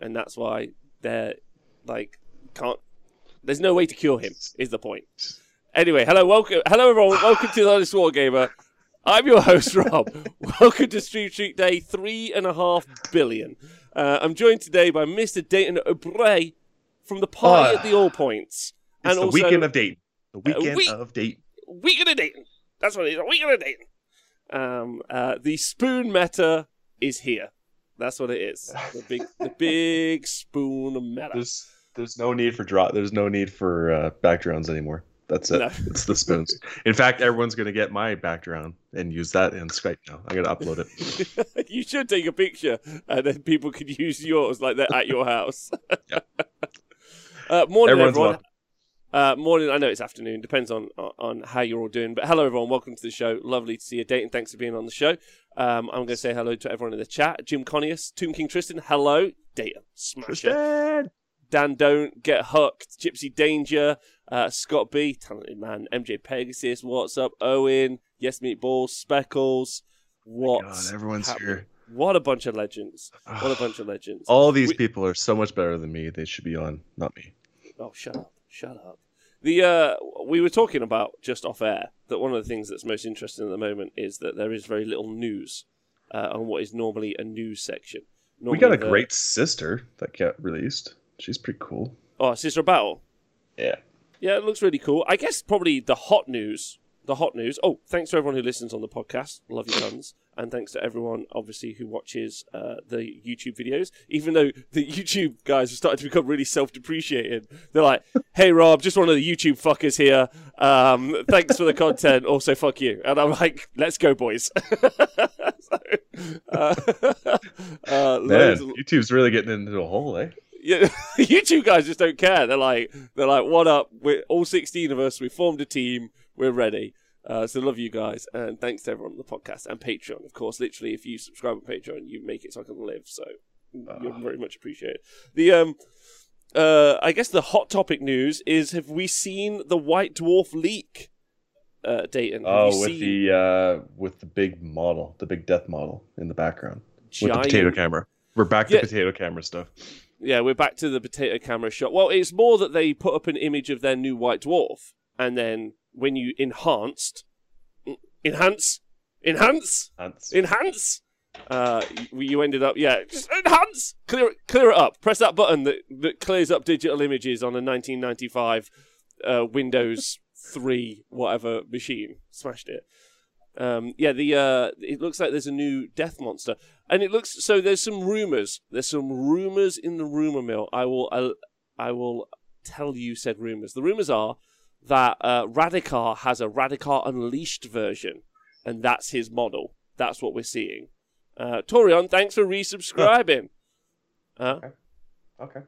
and that's why they're like can't. There's no way to cure him. Is the point? Anyway, hello, welcome, hello everyone, welcome to the Honest Wargamer. I'm your host Rob. welcome to Stream Streak Day three and a half billion. Uh, I'm joined today by Mr. Dayton O'Bray from the party Ah. at the All Points, It's the weekend of Dayton. The weekend week- of Dayton. weekend of Dayton. That's what it is. A weekend of Dayton. Um, uh, the spoon meta is here. That's what it is. The big, the big spoon of meta. There's there's no need for draw. There's no need for uh, backgrounds anymore. That's it. No. It's the spoons. In fact, everyone's gonna get my background and use that in Skype now. I gotta upload it. you should take a picture, and then people could use yours like they're at your house. Yeah. uh, morning, Everyone's everyone. welcome. Uh, morning. I know it's afternoon. Depends on on how you're all doing. But hello, everyone. Welcome to the show. Lovely to see you, Dayton. Thanks for being on the show. Um, I'm going to say hello to everyone in the chat. Jim Connius, Tomb King Tristan. Hello, Dayton. Smash. Tristan! Dan Don't, Get Hooked, Gypsy Danger, uh, Scott B, talented man, MJ Pegasus, what's up, Owen, Yes Meatballs, Speckles, What? God, everyone's happening? here. What a bunch of legends. What a bunch of legends. All these We- people are so much better than me. They should be on, not me. Oh, shut up. Shut up. The uh, we were talking about just off air that one of the things that's most interesting at the moment is that there is very little news uh, on what is normally a news section. we got a the- great sister that got released. She's pretty cool. oh Sister of Battle. Yeah. Yeah, it looks really cool. I guess probably the hot news. The hot news. Oh, thanks to everyone who listens on the podcast. Love you tons. And thanks to everyone, obviously, who watches uh, the YouTube videos. Even though the YouTube guys are starting to become really self depreciating. They're like, hey, Rob, just one of the YouTube fuckers here. Um, thanks for the content. Also, fuck you. And I'm like, let's go, boys. so, uh, uh, Man, of- YouTube's really getting into a hole, eh? yeah, YouTube guys just don't care. They're like, they're like, what up? We're all sixteen of us. We formed a team. We're ready. Uh, so love you guys, and thanks to everyone on the podcast and Patreon, of course. Literally, if you subscribe on Patreon, you make it so I can live. So you're very much appreciated. The um, uh, I guess the hot topic news is: Have we seen the White Dwarf leak? Uh, Dayton. Have Oh, with seen the uh, with the big model, the big death model in the background, with the potato camera. We're back to Yeah. potato camera stuff. Yeah, we're back to the potato camera shot. Well, it's more that they put up an image of their new white dwarf, and then when you enhanced, enhance, enhance, Ants. enhance, uh, you, ended up yeah, just enhance, clear, it- clear it up. Press that button that that clears up digital images on a 1995 uh, Windows 3 whatever machine. Smashed it. Um, yeah, the uh, it looks like there's a new death monster, and it looks so. There's some rumors. There's some rumors in the rumor mill. I will I'll, I will tell you said rumors. The rumors are that uh, Radukar has a Radukar Unleashed version, and that's his model. That's what we're seeing. Uh, Torion, thanks for resubscribing. Uh Okay. Okay.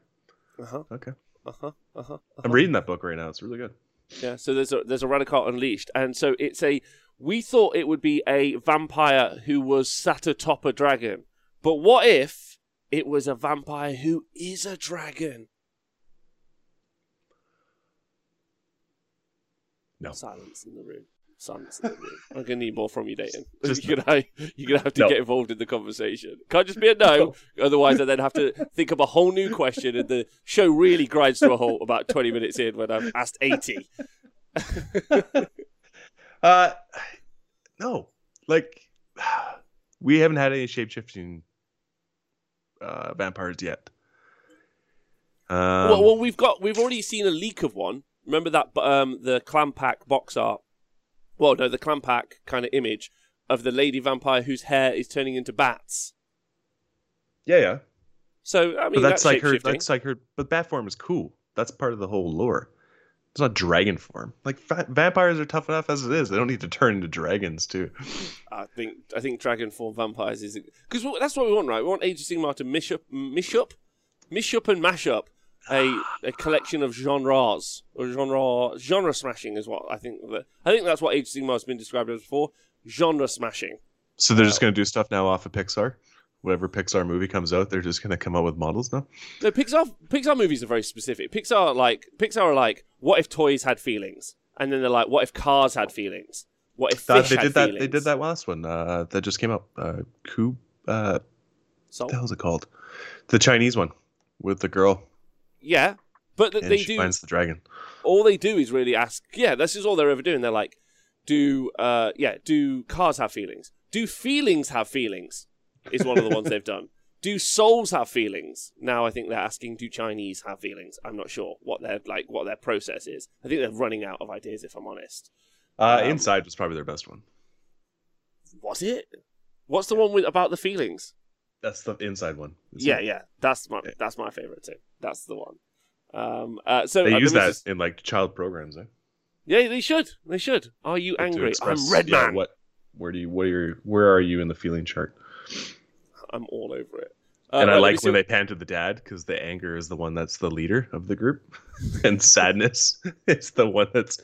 Uh-huh. Okay. Uh huh. Uh huh. I'm reading that book right now. It's really good. Yeah, so there's a there's a Radukar Unleashed, and so it's a. We thought it would be a vampire who was sat atop a dragon, but what if it was a vampire who is a dragon? No. Silence in the room. Silence in the room. I'm gonna need more from you, Dayton. you're gonna you're gonna have to No. get involved in the conversation. Can't just be a no. Otherwise, I then have to think of a whole new question, and the show really grinds to a halt about 20 minutes in when I've asked 80. Uh, no, like we haven't had any shape shifting uh, vampires yet. Um, well, well, we've got we've already seen a leak of one. Remember that um the clam pack box art? Well, no, the clam pack kind of image of the lady vampire whose hair is turning into bats. yeah, yeah, So I mean, but that's, like her. That's like her. But bat form is cool. That's part of the whole lore. It's not dragon form. Like va- vampires are tough enough as it is. They don't need to turn into dragons too. I think I think dragon form vampires is because that's what we want, right? We want Age of Sigmar to mish up, mish up, mish up and mash up a a collection of genres or genre genre smashing is what I think. That, I think that's what Age of Sigmar has been described as before. Genre smashing. So they're just gonna do stuff now off of Pixar. Whatever Pixar movie comes out, they're just gonna come out with models now. No, Pixar Pixar movies are very specific. Pixar like Pixar are like, what if toys had feelings? And then they're like, what if cars had feelings? What if That- they had did that. feelings? They did that last one. Uh, that just came out. Uh, Coup. Uh, what the hell is it called? The Chinese one. with the girl, Yeah, but and they she do. finds the dragon. All they do is really ask. Yeah, this is all they're ever doing. They're like, do uh, yeah, do cars have feelings? Do feelings have feelings? Is one of the ones they've done. Do souls have feelings? Now I think they're asking, do Chinese have feelings? I'm not sure what their like what their process is. I think they're running out of ideas. If I'm honest, Uh, Um, Inside was probably their best one. was it? What's the one with about the feelings? That's the inside one. It's- Yeah, yeah, that's my Yeah. that's my favorite too. That's the one. Um, uh, so They uh, use that this- in like child programs. Eh? yeah, they should. They should. Are you Like, angry? express, I'm red yeah, man. What? Where do you? Where are you? Where are you in the feeling chart? I'm all over it. Uh, and I right, let me like when they pan to the dad because the anger is the one that's the leader of the group, and sadness is the one that's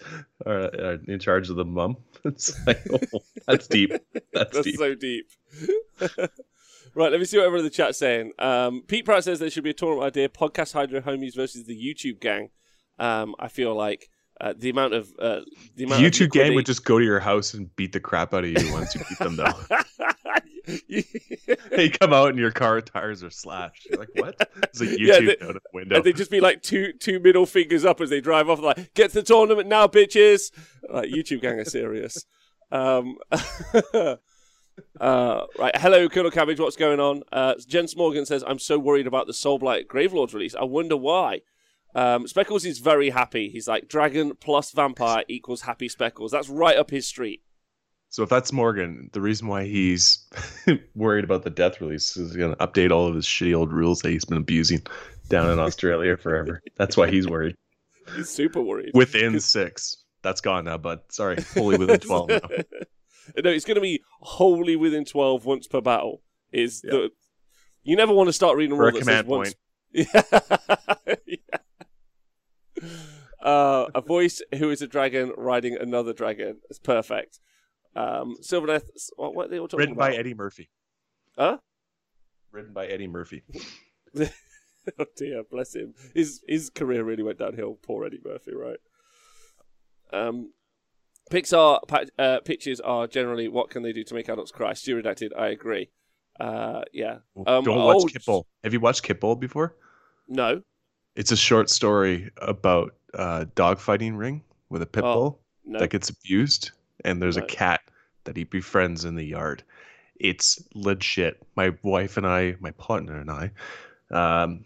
uh, uh, in charge of the mum. It's like, oh, that's deep. That's, That's deep. so deep. Right, let me see what everyone in the chat's saying. Um, Pete Pratt says there should be a tournament idea: podcast Hydro homies versus the YouTube gang. Um, I feel like uh, the amount of uh, the amount of YouTube gang would just go to your house and beat the crap out of you once you beat them, though. they come out and your car tires are slashed. You're like, what? It's like YouTube Yeah, they- out of the window. And they just be like two two middle fingers up as they drive off, like, get to the tournament now, bitches. Like, YouTube gang are serious. Um, uh, right, hello, Colonel Cabbage, what's going on? Uh, Jens Morgan says, I'm so worried about the Soulblight Gravelords release. I wonder why. Um, Speckles is very happy. He's like, Dragon plus Vampire equals Happy Speckles. That's right up his street. So if that's Morgan, the reason why he's worried about the death release is he's going to update all of his shitty old rules that he's been abusing down in Australia forever. That's why he's worried. He's super worried. Within six. That's gone now, bud. Sorry, fully within 12 now. no, it's going to be wholly within 12 once per battle. Is Yeah. the You never want to start reading a For rule a that command says once point. Yeah. Yeah. Uh, a voice who is a dragon riding another dragon. It's perfect. Um, Death. what, what are they all talking Written by? Eddie Murphy. Huh? Written by Eddie Murphy. oh dear, bless him. His his career really went downhill. Poor Eddie Murphy, right? Um, Pixar uh, pitches are generally what can they do to make adults cry. Stu redacted. I agree. Uh, yeah. Um, Don't watch oh. Have you watched Kitbull before? No. It's a short story about a dogfighting ring with a pit Oh, bull No. that gets abused, and there's No. a cat that he befriends in the yard. It's legit. Shit. My wife and I, my partner and I, um,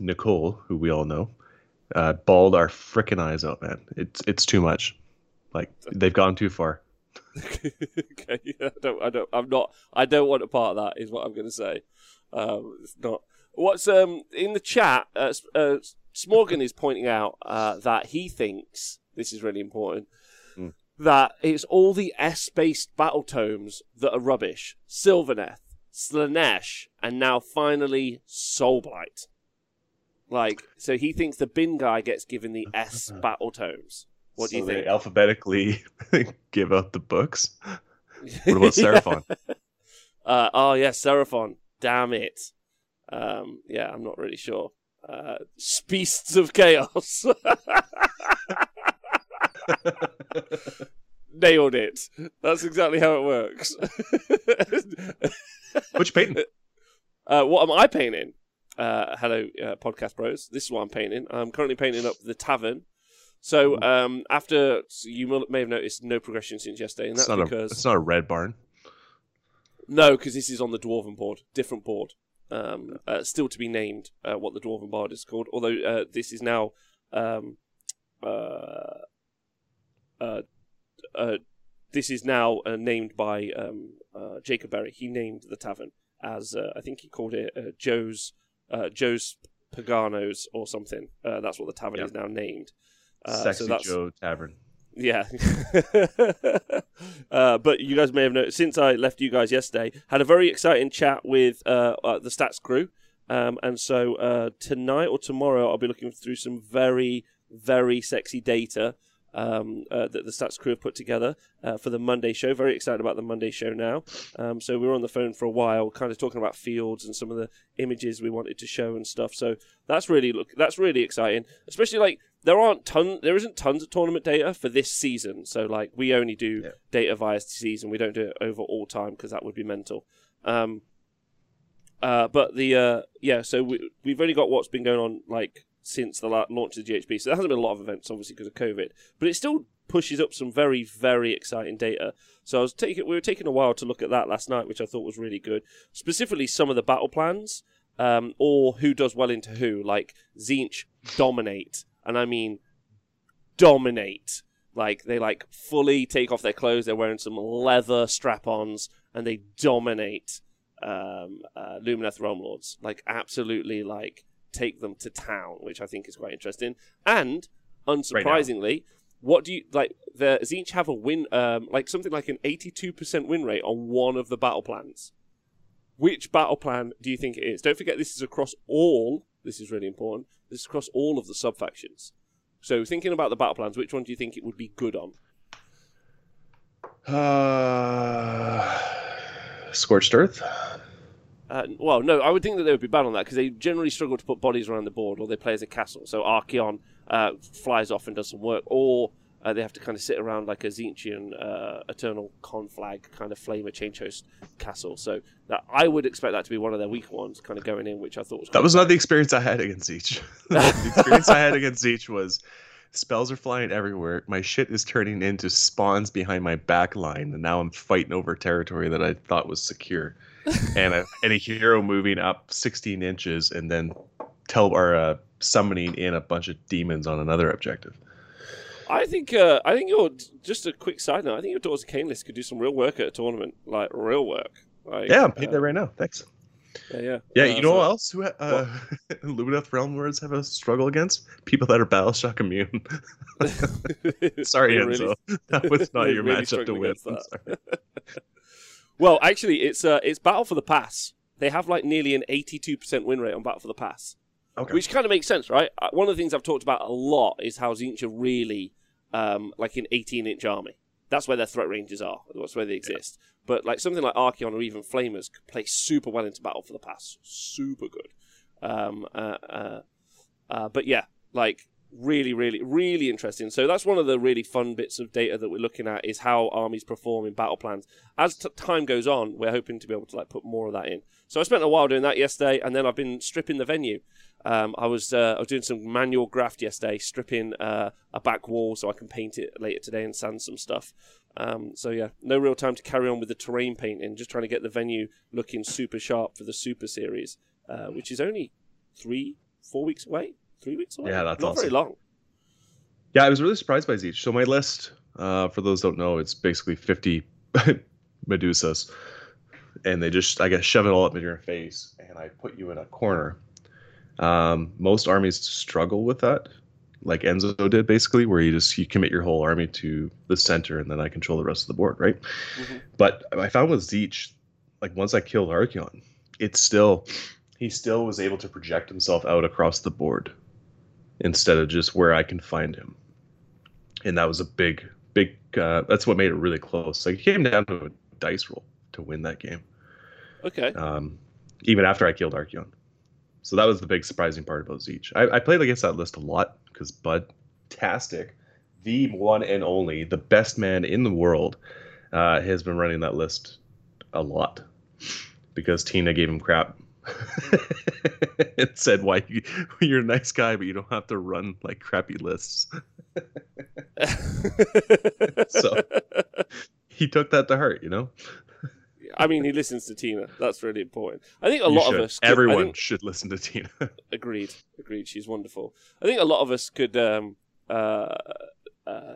Nicole, who we all know, uh, bawled our frickin' eyes out, man. It's it's too much. Like they've gone too far. okay, I don't, I don't, I'm not, I don't want a part of that. Is what I'm going to say. Um, it's not. What's um in the chat? Uh, uh, Smorgan is pointing out uh, that he thinks this is really important. Hmm. That it's all the S-based battle tomes that are rubbish. Sylvaneth, Slaanesh, and now finally Soulblight. Like, so he thinks the bin guy gets given the S battle tomes. What do you they think? alphabetically give out the books. What about Seraphon? Uh, oh yeah, Seraphon. Damn it. Um, yeah, I'm not really sure. Uh, Beasts of Chaos. Nailed it. That's exactly how it works. Which Peyton? uh, what am I painting? Uh, hello, uh, podcast bros. This is what I'm painting. I'm currently painting up the tavern. So um, after so you may have noticed no progression since yesterday, and that's not because a it's not a red barn. No, because this is on the dwarven board, different board. Um, uh, still to be named uh, what the dwarven board is called. Although uh, this is now, um, uh, uh, uh, this is now uh, named by um, uh, Jacob Berry. He named the tavern as uh, I think he called it uh, Joe's uh, Joe's Paganos or something. Uh, that's what the tavern Yeah. is now named. Uh, Sexy so Joe Tavern. yeah. uh, but you guys may have noticed since I left you guys yesterday, had a very exciting chat with uh, uh, the stats crew. Um, and so uh, tonight or tomorrow, I'll be looking through some very, very sexy data um, uh, that the stats crew have put together uh, for the Monday show. Very excited about the Monday show now. Um, so we were on the phone for a while, kind of talking about fields and some of the images we wanted to show and stuff. So that's really look that's really exciting, especially like there aren't ton there isn't tons of tournament data for this season. So like we only do Yeah. data via season. We don't do it over all time because that would be mental. Um, Uh, but the uh, yeah, so we, we've only got what's been going on like since the la- launch of the GHB. So there hasn't been a lot of events, obviously, because of COVID. But it still pushes up some very, very exciting data. So I was taking, we were taking a while to look at that last night, which I thought was really good. Specifically, some of the battle plans, um, or who does well into who. Like Tzeentch dominate, and I mean dominate. Like they like fully take off their clothes. They're wearing some leather strap-ons, and they dominate um, uh, Lumineth Realm Lords. Like absolutely, like take them to town, which I think is quite interesting. And unsurprisingly, what do you like? The Tzeentch have a win, um, like something like an eighty-two percent win rate on one of the battle plans. Which battle plan do you think it is? Don't forget, this is across all. This is really important. This is across all of the sub factions. So, thinking about the battle plans, which one do you think it would be good on? Uh, Scorched Earth. Uh, well, no, I would think that they would be bad on that because they generally struggle to put bodies around the board, or they play as a castle. So Archaon uh, flies off and does some work, or uh, they have to kind of sit around like a Tzeentchian uh, Eternal Conflag kind of flamer change host castle. So that I would expect that to be one of their weaker ones, kind of going in, which I thought was that was not the experience I had against Tzeentch. the experience I had against Tzeentch was spells are flying everywhere. My shit is turning into spawns behind my back line, and now I'm fighting over territory that I thought was secure. and a and a hero moving up 16 inches and then tell or uh, summoning in a bunch of demons on another objective. I think uh, I think your just a quick side note. I think your Daughters of list could do some real work at a tournament, like real work. Like, yeah, I'm painting uh, that right now. Thanks. Yeah, yeah. Yeah, Uh, you know so- what else? Who uh, Lumineth Realm Lords have a struggle against? People that are Battleshock immune. Sorry, Enzo. really- that was not your really matchup to win. Well, actually, it's uh, it's Battle for the Pass. They have like nearly an eighty-two percent win rate on Battle for the Pass, Okay. which kind of makes sense, right? Uh, One of the things I've talked about a lot is how are really um, like an eighteen-inch army. That's where their threat ranges are. That's where they exist. But like something like Archaon or even Flamers could play super well into Battle for the Pass. Super good. Um, uh, uh, uh, but yeah, like really, really, really interesting. So that's one of the really fun bits of data that we're looking at is how armies perform in battle plans. As t- time goes on, we're hoping to be able to like put more of that in. So I spent a while doing that yesterday, and then I've been stripping the venue. Um, I was uh, I was doing some manual graft yesterday, stripping uh, a back wall so I can paint it later today and sand some stuff. Um, so yeah, no real time to carry on with the terrain painting. Just trying to get the venue looking super sharp for the Super Series, uh, which is only three, four weeks away. Three weeks away. Yeah, that's not very awesome. long. Yeah, I was really surprised by Tzeentch. So my list, uh, for those who don't know, it's basically 50 Medusas, and they just, I guess, shove it all up in your face, and I put you in a corner. Um, most armies struggle with that, like Enzo did, basically, where you just you commit your whole army to the center, and then I control the rest of the board, right? Mhm. But I found with Tzeentch, like once I killed Archaon, it's still he still was able to project himself out across the board instead of just where I can find him. And that was a big, big. Uh, that's what made it really close. Like it came down to a dice roll to win that game, Okay. um, even after I killed Archaon. So that was the big surprising part about Tzeentch. I, I played against that list a lot because Bud Tastic, the one and only, the best man in the world, uh, has been running that list a lot because Tina gave him crap. and said, "Why you, you're a nice guy, but you don't have to run like crappy lists." So- He took that to heart, you know. I mean, he listens to Tina. That's really important. I think a You lot should. of us. could- everyone think- should listen to Tina. agreed. Agreed. She's wonderful. I think a lot of us could um, uh, uh,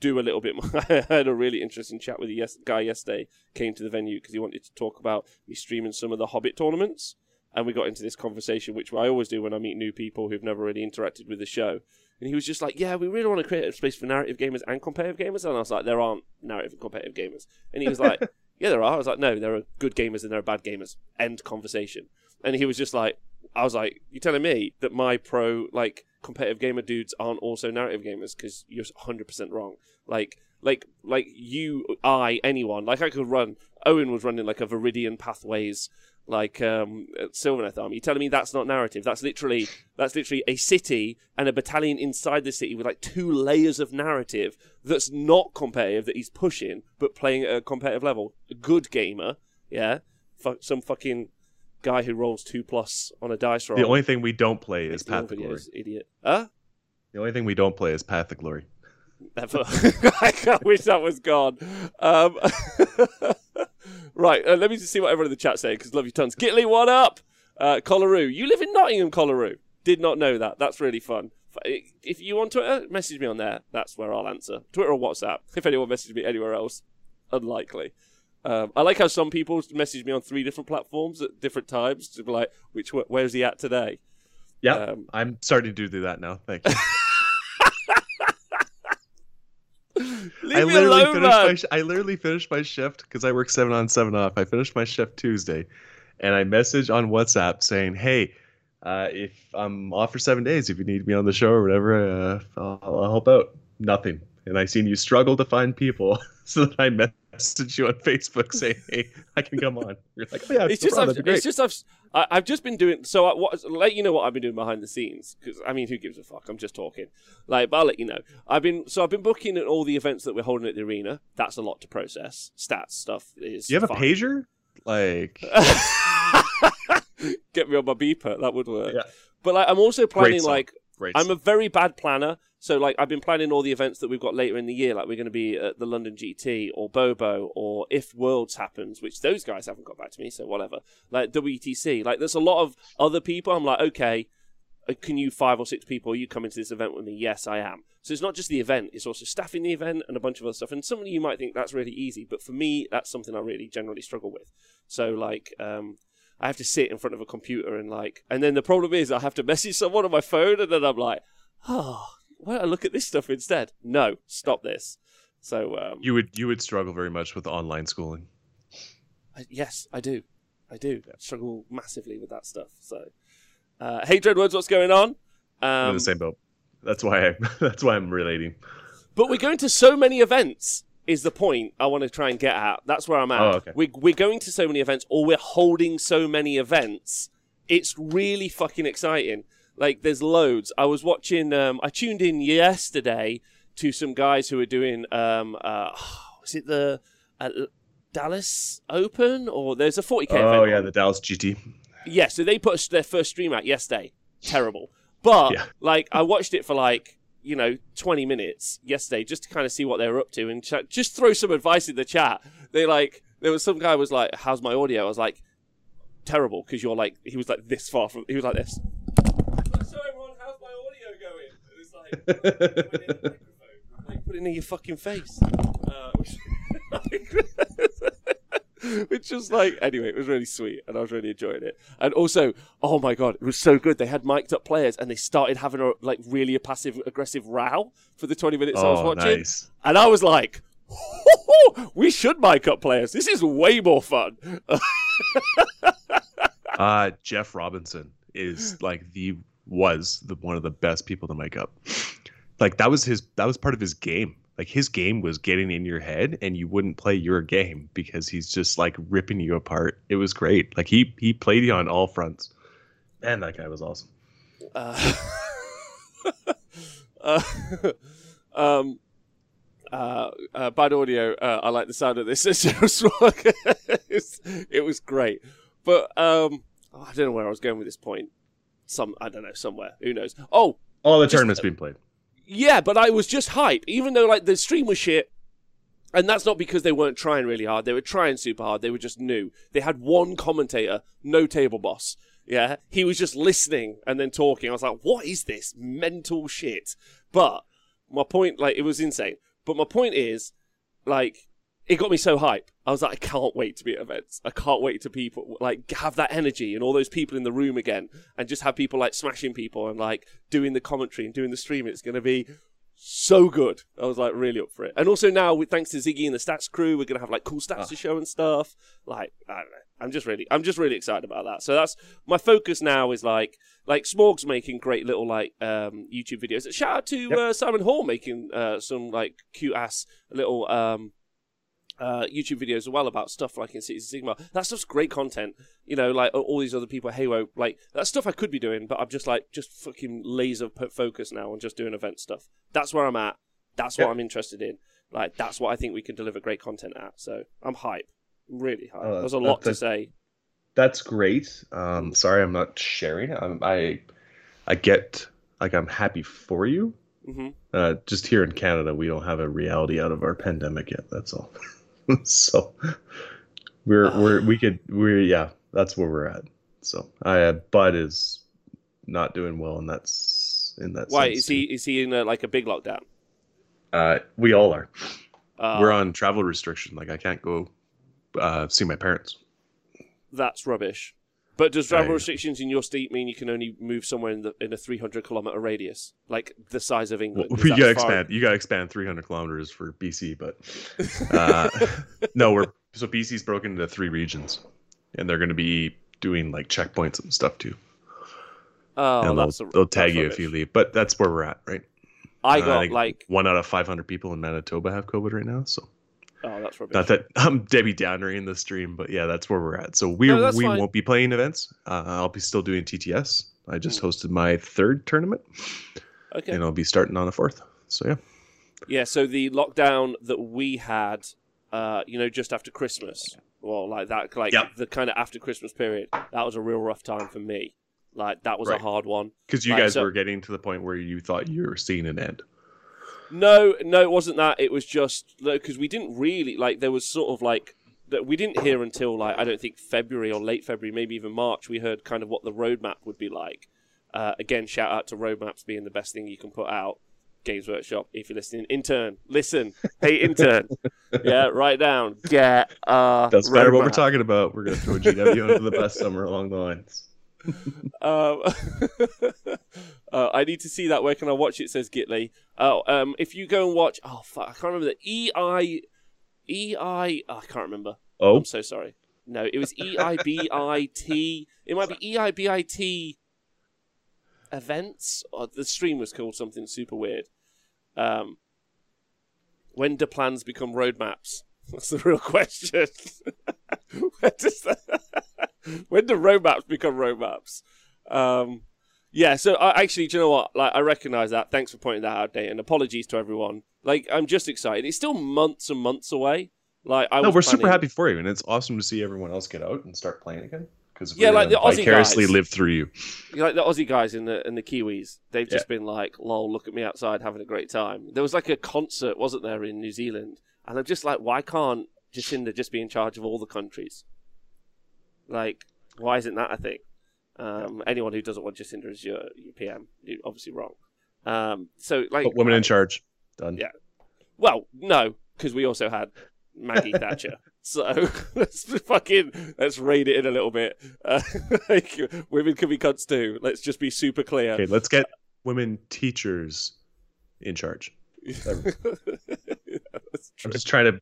do a little bit more. I had a really interesting chat with a yes- guy yesterday. Came to the venue because he wanted to talk about me streaming some of the Hobbit tournaments, and we got into this conversation, which I always do when I meet new people who've never really interacted with the show. And he was just like, "Yeah, we really want to create a space for narrative gamers and competitive gamers." And I was like, "There aren't narrative and competitive gamers." And he was like, "Yeah, there are." I was like, "No, there are good gamers and there are bad gamers." End conversation. And he was just like, I was like, "You're telling me that my pro like competitive gamer dudes aren't also narrative gamers? Because you're 100 percent wrong. Like, like, like you, I, anyone. Like I could run. Owen was running like a Viridian Pathways, like um, Sylvaneth Army. You're telling me that's not narrative? That's literally that's literally a city and a battalion inside the city with like two layers of narrative that's not competitive that he's pushing, but playing at a competitive level. A good gamer, yeah. Fu- some fucking guy who rolls two plus on a dice roll. The only thing we don't play is Path of Glory. Idiot. Huh? The only thing we don't play is Path of Glory. Never. I wish that was gone. Um, right, uh, let me just see what everyone in the chat saying because love you tons. Gitley, what up? Uh, Collaroo, you live in Nottingham, Collaroo. Did not know that. That's really fun. If you want Twitter, message me on there. That's where I'll answer. Twitter or WhatsApp. If anyone messages me anywhere else, unlikely. Um, I like how some people message me on three different platforms at different times to be like, which where's he at today? Yeah, Um, I'm starting to do that now. Thank you. Leave I me literally alone, finished man. my sh- I literally finished my shift because I work seven on seven off. I finished my shift Tuesday, and I message on WhatsApp saying, "Hey, uh, if I'm off for seven days, if you need me on the show or whatever, uh, I'll, I'll help out." Nothing, and I seen you struggle to find people, so that I messaged you on Facebook saying, "Hey, I can come on." You're like, "Oh yeah, it's no just I've, it's just I've I- I've just been doing so. I, what let you know what I've been doing behind the scenes because I mean, who gives a fuck? I'm just talking. Like, but I'll let you know. I've been so I've been booking at all the events that we're holding at the arena. That's a lot to process. Stats stuff is. Do you have a pager? Like, Get me on my beeper. That would work. Yeah. But like, I'm also planning like great. I'm a very bad planner. So like I've been planning all the events that we've got later in the year. Like we're going to be at the London GT or Bobo or if Worlds happens, which those guys haven't got back to me. So whatever. Like WTC. Like there's a lot of other people. I'm like, okay, uh, can you five or six people? Are you coming to this event with me? Yes, I am. So it's not just the event; it's also staffing the event and a bunch of other stuff. And some of you might think that's really easy, but for me, that's something I really generally struggle with. So like, um, I have to sit in front of a computer and like, and then the problem is I have to message someone on my phone, and then I'm like, oh, why don't I look at this stuff instead? No, stop this. So um, you would you would struggle very much with online schooling. I, yes, I do. I do struggle massively with that stuff. So, uh, hey, Dreadwords, what's going on? I'm in Um, the same boat. That's why I, that's why I'm relating. but we're going to so many events. Is the point I want to try and get at? That's where I'm at. Oh, okay. We're we're going to so many events, or we're holding so many events. It's really fucking exciting. Like there's loads. I was watching. Um, I tuned in yesterday to some guys who are doing. Um, uh, was it the uh, Dallas Open or there's a 40k? Oh event yeah, on. the Dallas GT. Yeah, so they put their first stream out yesterday. Terrible. But Yeah. like I watched it for like, you know, 20 minutes yesterday just to kind of see what they were up to and ch- just throw some advice in the chat. They like there was some guy was like, "How's my audio?" I was like, "Terrible" because you're like he was like this far from he was like this. So everyone, how's my audio going? And it's like put it in the microphone. Like, put it in your fucking face. Uh, which, which was like, anyway, it was really sweet, and I was really enjoying it. And also, oh my god, it was so good. They had mic'd up players, and they started having a like really a passive aggressive row for the twenty minutes I was Oh, watching, nice. and I was like. We should mic up players. This is way more fun. Uh, Jeff Robinson is like the was the one of the best people to make up. Like that was his that was part of his game. Like his game was getting in your head and you wouldn't play your game because he's just like ripping you apart. It was great. Like he he played you on all fronts. Man, that guy was awesome. Uh, uh, um, uh, uh, bad audio. Uh, I like the sound of this. It was great, but um, oh, I don't know where I was going with this point. Some I don't know somewhere. Who knows? Oh, All the tournaments being played. Yeah, but I was just hype, even though like the stream was shit. And that's not because they weren't trying really hard. They were trying super hard. They were just new. They had one commentator, no table boss. Yeah, he was just listening and then talking. I was like, "What is this mental shit?" But my point, like, it was insane. But my point is, like, it got me so hype. I was like, I can't wait to be at events. I can't wait to people like have that energy and all those people in the room again, and just have people like smashing people and like doing the commentary and doing the stream. It's going to be so good. I was like really up for it. And also now, with thanks to Ziggy and the stats crew, we're gonna have like cool stats to show and stuff. Like I don't know. I'm just really, I'm just really excited about that. So that's my focus now. Is like, like Smorg's making great little like um, YouTube videos. Shout out to Yep. uh, Simon Hall making uh, some like cute ass little um, uh, YouTube videos as well about stuff like in Cities of Sigmar. That stuff's great content. You know, like all these other people Halo, like that stuff I could be doing, but I'm just like just fucking laser put focus now on just doing event stuff. That's where I'm at. That's what Yep. I'm interested in. Like that's what I think we can deliver great content at. So I'm hype, really hype. Oh, There's a lot to say. that's great. Um, sorry, I'm not sharing. I'm, I I get like I'm happy for you. hmm Uh, just here in Canada, we don't have a reality out of our pandemic yet. That's all. so we're we're we could we're yeah, that's where we're at. So I uh, Bud is not doing well, and that's in that. Why sense is he? Is he in a, like a big lockdown? Uh, we all are. Uh, we're on travel restriction. Like I can't go uh, see my parents. That's rubbish. But does travel restrictions in your state mean you can only move somewhere in the in a 300 kilometer radius, like the size of England? Is we that gotta far- expand. You gotta expand 300 kilometers for BC, but uh, no, we're so BC's broken into three regions, and they're gonna be doing like checkpoints and stuff too. Oh, and they'll, a, they'll tag you rubbish. if you leave. But that's where we're at, right? I Uh, got think like, one out of 500 people in Manitoba have COVID right now. So oh, that's rubbish. not that I'm Debbie Downer in the stream, but yeah, that's where we're at. So we No, we fine. won't be playing events. Uh, I'll be still doing TTS. I just Mm. hosted my third tournament, okay. and I'll be starting on the fourth. So yeah, Yeah, so the lockdown that we had, uh, you know, just after Christmas, well, like that, like Yep. the kind of after Christmas period, that was a real rough time for me. Like that was a hard one. because you Right, guys so- were getting to the point where you thought you were seeing an end. No, no, it wasn't that. It was just because we didn't really like. There was sort of like that we didn't hear until like I don't think February or late February, maybe even March. We heard kind of what the roadmap would be like. Uh, again, shout out to roadmaps being the best thing you can put out. Games Workshop, if you're listening, intern, listen. Hey, intern, yeah, write down. Get uh, That's better what we're talking about. We're gonna throw GW under the bus somewhere along the lines. Um, uh, I need to see that. Where can I watch it? Says Gitley. Oh, um, if you go and watch, oh fuck, I can't remember the E I E I. Oh, I can't remember. Oh, I'm so sorry. No, it was E I B I T. It might be E I B I T events. Or the stream was called something super weird. Um, when do plans become roadmaps? That's the real question. when, does that, when do roadmaps become roadmaps? Um, yeah, so I actually, do you know what? Like, I recognize that. Thanks for pointing that out, Dave, and apologies to everyone. Like, I'm just excited. It's still months and months away. Like, I no, we're super happy for you, and it's awesome to see everyone else get out and start playing again. Because Yeah, like the Aussie vicariously guys. live through you. Like the Aussie guys and the and the Kiwis, they've just been like, "Lol, look at me outside having a great time." There was like a concert, wasn't there, in New Zealand? And I'm just like, why can't Jacinda just be in charge of all the countries? Like, why isn't that a thing? Um, anyone who doesn't want Jacinda as your, your PM, you're obviously wrong. Um, so, like, Put women in charge. Done. Yeah. Well, no, because we also had Maggie Thatcher. So let's fucking let's raid it in a little bit. Uh, like, women can be cunts too. Let's just be super clear. Okay, let's get women teachers in charge. I'm just trying to.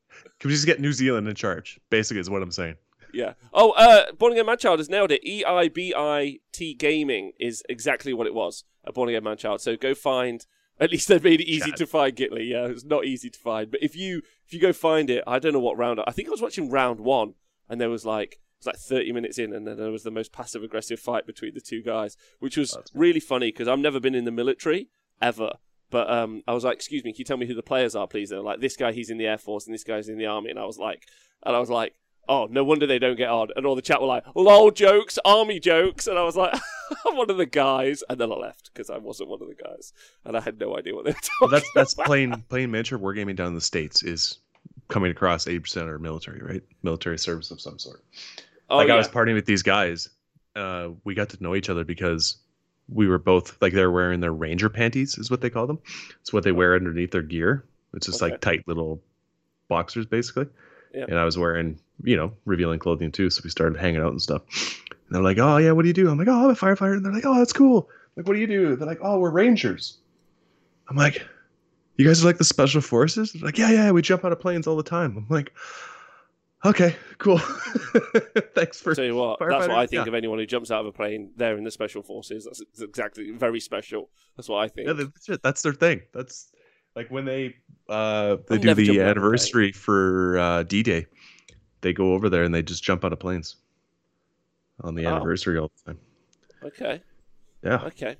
Can we just get New Zealand in charge? Basically, is what I'm saying. Yeah. Oh, uh, Born Again Manchild has nailed it. E I B I T Gaming is exactly what it was. A Born Again Manchild. So go find. At least they made it easy to find Gitley. Yeah, it's not easy to find. But if you if you go find it, I don't know what round. I think I was watching round one, and there was like it was like 30 minutes in, and then there was the most passive aggressive fight between the two guys, which was really funny because I've never been in the military ever. But um, I was like, "Excuse me, can you tell me who the players are, please?" They're like, "This guy, he's in the air force, and this guy's in the army." And I was like, and I was like, "Oh, no wonder they don't get on." And all the chat were like, "Lol jokes, army jokes," and I was like, "I'm one of the guys." And then I left because I wasn't one of the guys, and I had no idea what they were talking. Well, that's that's about. playing playing miniature wargaming down in the states is coming across 80% are military, right? Military service of some sort. Oh, like yeah. I was partying with these guys. Uh, we got to know each other because we were both like they're wearing their ranger panties, is what they call them. It's what they wear underneath their gear. It's just Okay. like tight little boxers, basically. Yeah. And I was wearing, you know, revealing clothing too. So we started hanging out and stuff. And they're like, "Oh yeah, what do you do?" I'm like, "Oh, I'm a firefighter." And they're like, "Oh, that's cool." I'm like, what do you do? They're like, "Oh, we're rangers." I'm like, "You guys are like the special forces?" They're like, "Yeah, yeah, we jump out of planes all the time." I'm like, "Okay, cool. Thanks for." Tell you what, that's what I think yeah. of anyone who jumps out of a plane. They're in the special forces. That's exactly very special. That's what I think. Yeah, that's it. That's their thing. That's like when they uh they I'm do the out of a plane. anniversary for uh D-Day. They go over there and they just jump out of planes on the Oh. anniversary all the time. okay, Yeah. okay.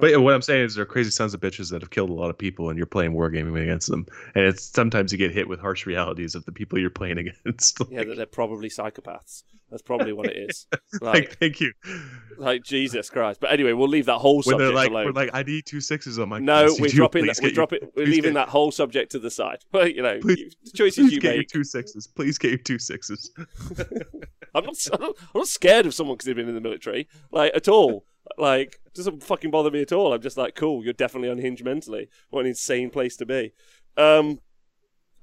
But what I'm saying is they're crazy sons of bitches that have killed a lot of people, and you're playing wargaming against them. And it's sometimes you get hit with harsh realities of the people you're playing against. yeah, that they're probably psychopaths. That's probably what it is. like, Like, thank you. like Jesus Christ. But anyway, we'll leave that whole When subject like, alone. we're like, I need two sixes on my. no, we're dropping that. We're dropping. We're leaving that whole subject to the side. But you know, Please- you- the choices Please you make. two sixes. Please get your two sixes. I'm not, I'm not scared of someone because they've been in the military, like at all. Like, doesn't fucking bother me at all. I'm just like, cool. You're definitely unhinged mentally. What an insane place to be. Um,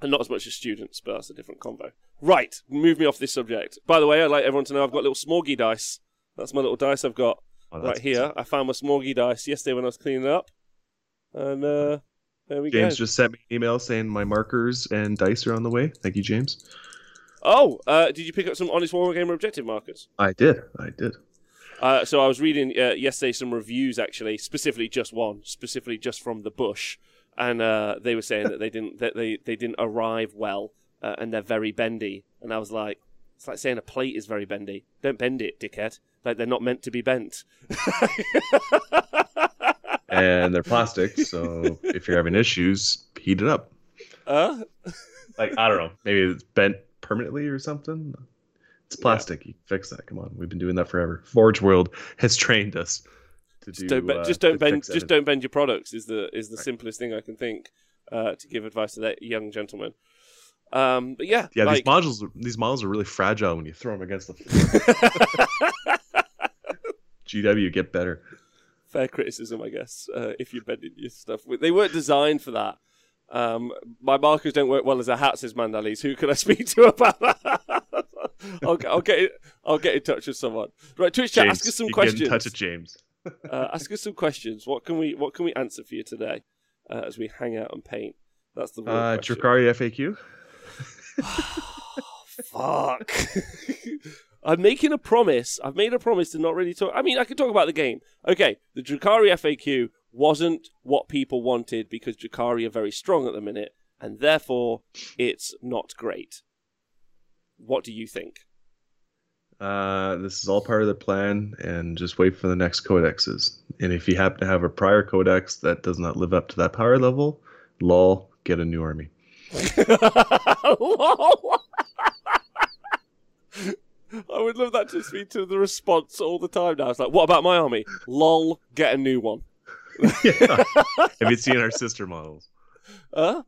and not as much as students, but that's a different convo. Right, move me off this subject. By the way, I'd like everyone to know I've got little smorgy dice. That's my little dice I've got Oh, right here. I found my smorgy dice yesterday when I was cleaning up, and uh, there we James go. just sent me an email saying my markers and dice are on the way. Thank you, James. Oh, uh, did you pick up some Honest war Wargamer objective markers? I did. I did. Uh, so I was reading uh, yesterday some reviews, actually, specifically just one, specifically just from the bush, and uh, they were saying that they didn't that they, they didn't arrive well, uh, and they're very bendy. And I was like, it's like saying a plate is very bendy. Don't bend it, dickhead. Like they're not meant to be bent. And they're plastic, so if you're having issues, heat it up. uh? Like I don't know, maybe it's bent permanently or something. It's plastic. You can fix that. Come on, we've been doing that forever. Forge World has trained us to Just do. don't, uh, just don't bend. Just don't bend your products. Is the is the Right. simplest thing I can think uh, to give advice to that young gentleman. Um, but yeah, Yeah, like, these modules. These models are really fragile when you throw them against the floor. GW, get better. fair criticism, I guess, uh, if you're bending your stuff. They weren't designed for that. Um, my markers don't work well as a hat, says Mandalis. Who can I speak to about that? I'll, I'll get I'll get in touch with someone. Right, Twitch chat, James, ask us some you questions. Get in touch with James. uh, ask us some questions. What can we What can we answer for you today uh, as we hang out and paint? That's the Uh. Drukari FAQ. Fuck. I'm making a promise. I've made a promise to not really talk. I mean, I could talk about the game. Okay, the Drukari FAQ wasn't what people wanted because Drukari are very strong at the minute, and therefore it's not great. What do you think? Uh, this is all part of the plan, and just wait for the next codexes. And if you happen to have a prior codex that does not live up to that power level, lol, get a new army. I would love that to be to the response all the time now. It's like, what about my army? Lol, get a new one. Yeah. Have you seen our sister models? Huh?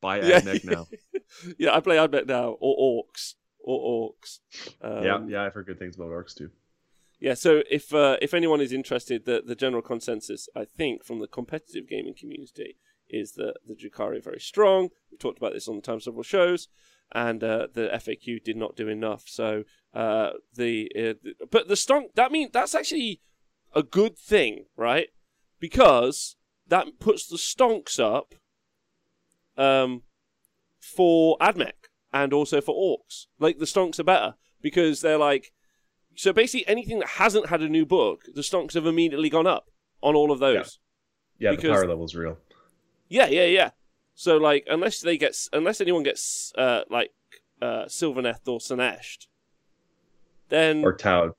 Buy Yeah. Now. Yeah, I play Admech now, or Orcs, or Orcs. Um, yeah, yeah, I've heard good things about orcs too. Yeah, so if uh, if anyone is interested, the the general consensus, I think, from the competitive gaming community is that the Drukari are very strong. We talked about this on the time several shows, and uh, the FAQ did not do enough. So uh, the, uh, the but the stonk that mean that's actually a good thing, right? Because that puts the stonks up um, for Admech and also for Orcs. Like the stonks are better because they're like so basically, anything that hasn't had a new book, the stonks have immediately gone up on all of those. Yeah, Because- the power level's real. Yeah, yeah, yeah. So like, unless they get, unless anyone gets uh, like uh, Sylvaneth or Sineshed, then Or Tau.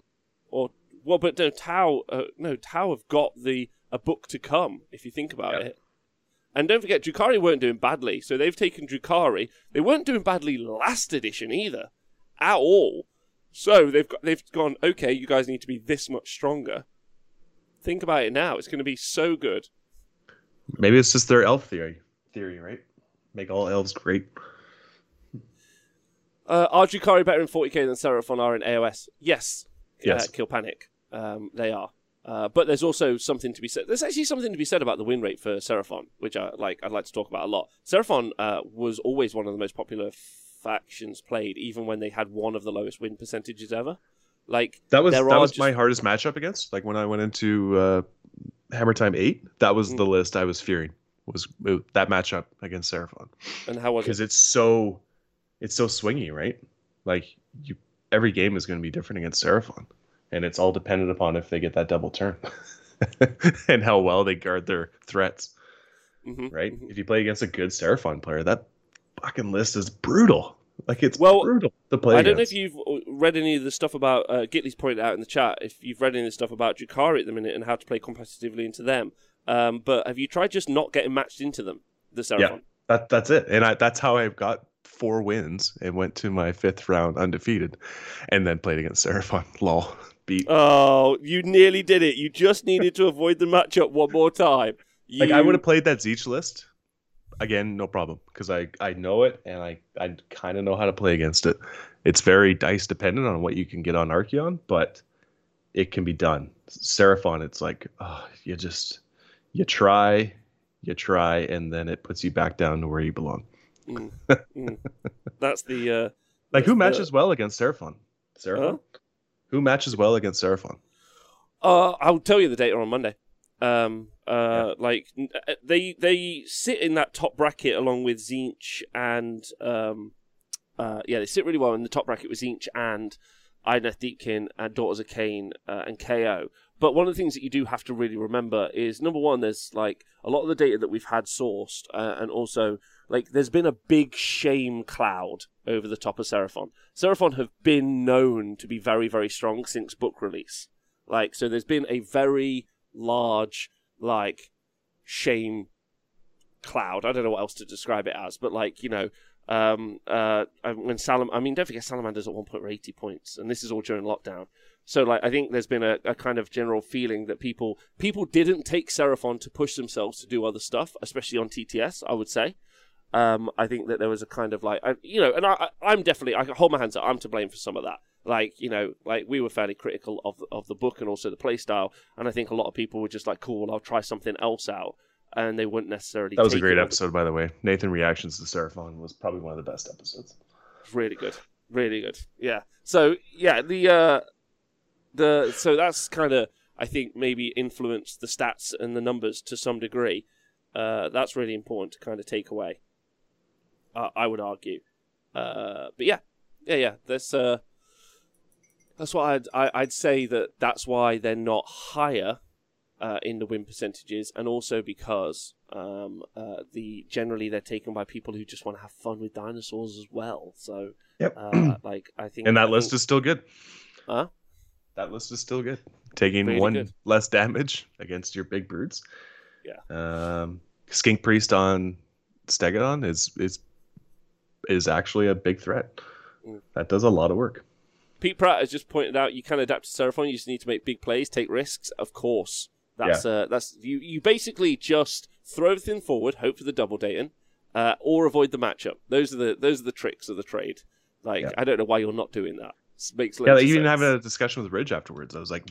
or well, but no, Tau, uh, no, Tau have got the a book to come. If you think about Yeah. it, and don't forget, Drukari weren't doing badly, so they've taken Drukari. They weren't doing badly last edition either, at all. So they've got they've gone. Okay, you guys need to be this much stronger. Think about it now; it's going to be so good. Maybe it's just their elf theory. Theory, right? Make all elves great. Uh, are Drukari better in 40k than Seraphon are in AOS? Yes. Yes. Uh, Kill Panic. Um, they are. Uh, but there's also something to be said. There's actually something to be said about the win rate for Seraphon, which I like. I'd like to talk about a lot. Seraphon uh, was always one of the most popular factions played, even when they had one of the lowest win percentages ever. Like That was that was just- my hardest matchup against. Like when I went into uh, Hammer Time Eight, that was Mm. the list I was fearing. Was uh, that matchup against Seraphon and how was it? because it's so it's so swingy, right? Like you, every game is going to be different against Seraphon, and it's all dependent upon if they get that double turn and how well they guard their threats, Mhm, right? mhm. If you play against a good Seraphon player, that fucking list is brutal. Like it's Well, brutal. to play I don't know if you've read any of the stuff about uh, Gitley's pointed out in the chat. If you've read any of the stuff about Drukari at the minute and how to play competitively into them, um, but have you tried just not getting matched into them? The Seraphon. That that's it, and I, that's how I got four wins and went to my fifth round undefeated, and then played against Seraphon. Lol, beat. Oh, you nearly did it. You just needed to avoid the matchup one more time. You... Like I would have played that Tzeentch list again, no problem, because I I know it and I I kind of know how to play against it. It's very dice dependent on what you can get on Archaon, but it can be done. Seraphon, it's like oh, you just you try, you try, and then it puts you back down to where you belong. Mm, mm. That's the. Uh, Like who That's the- matches well against Seraphon? Seraphon. Who matches well against Seraphon? Uh, I'll tell you the data on Monday. Um, uh, like uh, they they sit in that top bracket along with Tzeentch and um, uh, yeah, they sit really well in the top bracket with Tzeentch and Idoneth Deepkin and Daughters of Khaine uh, and KO. But one of the things that you do have to really remember is number one, there's like a lot of the data that we've had sourced, uh, and also like there's been a big shame cloud over the top of Seraphon. Seraphon have been known to be very very strong since book release. Like, so there's been a very large, like, shame cloud. I don't know what else to describe it as, but like, you know, um, uh, when Salam, I mean, don't forget Salamanders at one point were 80 points, and this is all during lockdown. So, like, I think there's been a, a kind of general feeling that people people didn't take Seraphon to push themselves to do other stuff, especially on TTS. I would say. Um, I think that there was a kind of like, I, you know, and I, I, I'm definitely, I hold my hands up. I'm to blame for some of that. Like, you know, like we were fairly critical of of the book and also the play style, and I think a lot of people were just like, cool, I'll try something else out, and they wouldn't necessarily. That was a great episode, by the way. Nathan reactions to Seraphon was probably one of the best episodes. really good really good yeah so yeah the uh the so that's kind of i think maybe influenced the stats and the numbers to some degree uh that's really important to kind of take away uh, i would argue uh but yeah yeah yeah that's uh that's why I'd, I, I'd say that that's why they're not higher uh, in the win percentages, and also because um, uh, the generally they're taken by people who just want to have fun with dinosaurs as well. So, Yep. uh, like I think, and I that list think- is still good. Huh? That list is still good. Taking Really one good. less damage against your big brutes. Yeah. Um, Skink Priest on Stegadon is is is actually a big threat. Mm. That does a lot of work. Pete Pratt has just pointed out you can adapt to Seraphon. You just need to make big plays, take risks. Of course, that's uh, that's you. You basically just throw everything forward, hope for the double dating, uh, or avoid the matchup. Those are the those are the tricks of the trade. Like Yeah. I don't know why you're not doing that. It makes Yeah, loads like even sense. having a discussion with Ridge afterwards, I was like,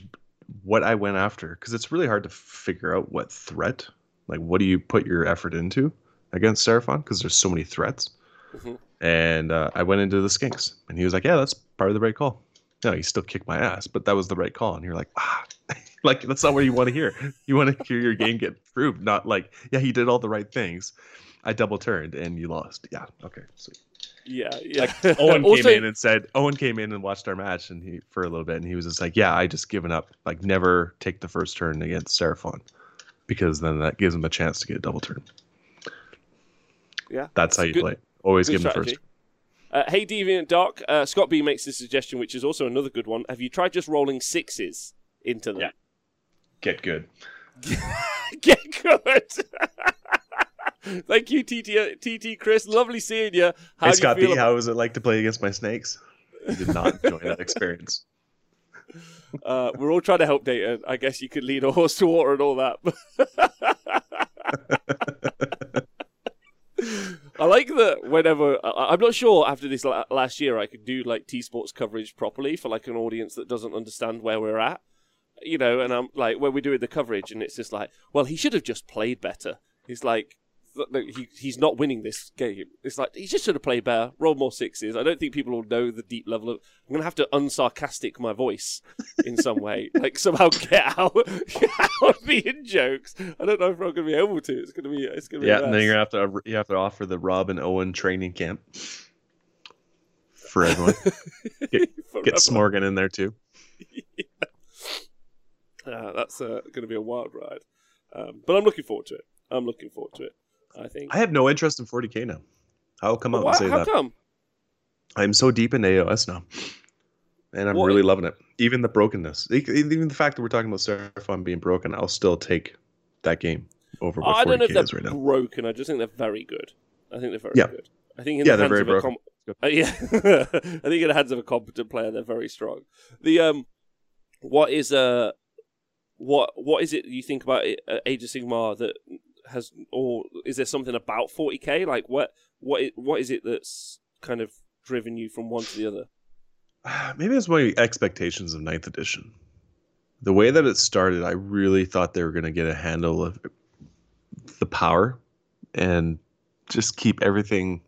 what I went after because it's really hard to figure out what threat, like what do you put your effort into against Seraphon because there's so many threats. Mhm. And uh, I went into the Skinks, and he was like, "Yeah, that's part of the right call." No, he still kicked my ass, but that was the right call. And you're like, ah, like that's not what you want to hear. You want to hear your game get proved, not like, yeah, he did all the right things. I double turned and you lost. Yeah, okay. So Yeah, yeah. Owen Also- came in and said Owen came in and watched our match and he for a little bit and he was just like, Yeah, I just given up. Like never take the first turn against Seraphon. Because then that gives him a chance to get a double turn. Yeah, That's how you good- play. Always give him the first. Uh, hey, Deviant Doc, uh, Scott B makes this suggestion, which is also another good one. Have you tried just rolling sixes into them? Yeah. Get good. Get good. Thank you, TT, TT Chris. Lovely seeing you. How hey Scott you feel B, how was it like to play against my snakes? I did not enjoy that experience. Uh, we're all trying to help Dayton. I guess you could lead a horse to water and all that. I like that whenever I- I'm not sure after this la- last year I could do like T Sports coverage properly for like an audience that doesn't understand where we're at, you know. And I'm like when we're doing the coverage, and it's just like, well, he should have just played better. He's like, he, he's not winning this game. It's like he just should have played better, roll more sixes. I don't think people will know the deep level of. I'm gonna have to unsarcastic my voice in some way, like somehow get out, get out of being jokes. I don't know if I'm gonna be able to. It's gonna be. It's gonna be. Yeah, a and then you're gonna have to you have to offer the Rob and Owen training camp for everyone. Get Forever. Smorgan in there too. Uh, that's uh, going to be a wild ride, um, but I'm looking forward to it. I'm looking forward to it. I think. I have no interest in 40k now. I'll come out and say how that. come? I'm so deep in AOS now, and I'm What- really loving it. Even the brokenness, even the fact that we're talking about Seraphon being broken, I'll still take that game over I don't know if they're right now. broken. I just think they're very good. I think they're very Yeah. good. I think in Yeah, the they're hands very of a com- uh, yeah, I think in the hands of a competent player, they're very strong. The um, what is uh, what what is it you think about uh, Age of Sigmar that has, or is there something about 40k? Like what what what is it that's kind of driven you from one to the other? Maybe it's my expectations of ninth edition. The way that it started, I really thought they were going to get a handle of the power and just keep everything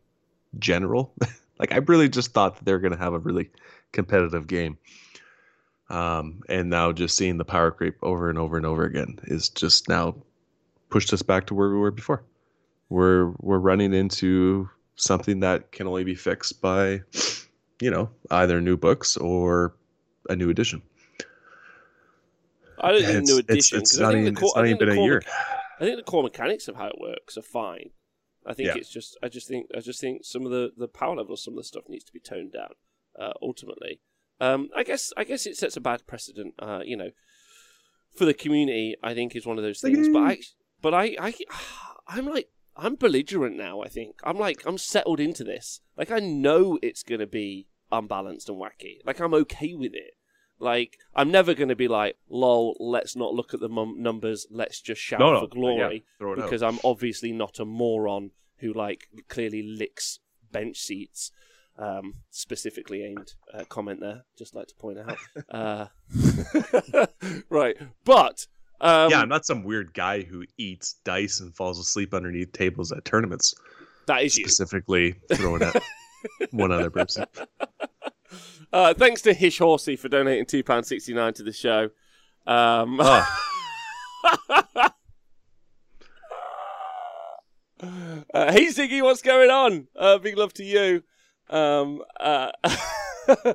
general. like I really just thought that they were going to have a really competitive game. Um, and now just seeing the power creep over and over and over again is just now pushed us back to where we were before. We're we're running into something that can only be fixed by, you know, either new books or a new edition. I don't think new edition. it's 'cause I not even, core- it's not even been a year. me- I think the core mechanics of how it works are fine. I think Yeah. it's just I just think I just think some of the, the power levels, some of the stuff needs to be toned down. Uh, ultimately, um, I guess I guess it sets a bad precedent. Uh, you know, for the community, I think is one of those things. But I but I I I'm like I'm belligerent now. I think I'm like I'm settled into this. Like I know it's gonna be unbalanced and wacky. Like I'm okay with it. Like I'm never going to be like, "Lol, let's not look at the mum- numbers. Let's just shout No, no, for glory." throw it out. because I'm obviously not a moron who like clearly licks bench seats. Um, specifically aimed uh, comment there. Just like to point out. Uh, right, but um, yeah, I'm not some weird guy who eats dice and falls asleep underneath tables at tournaments. that is you. Specifically, throwing at one other person. Uh, thanks to Hish Horsey for donating two pound sixty nine to the show. Um, Oh, Uh, hey Ziggy, what's going on? Uh, big love to you. Um, uh,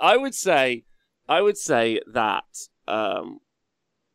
I would say, I would say that um,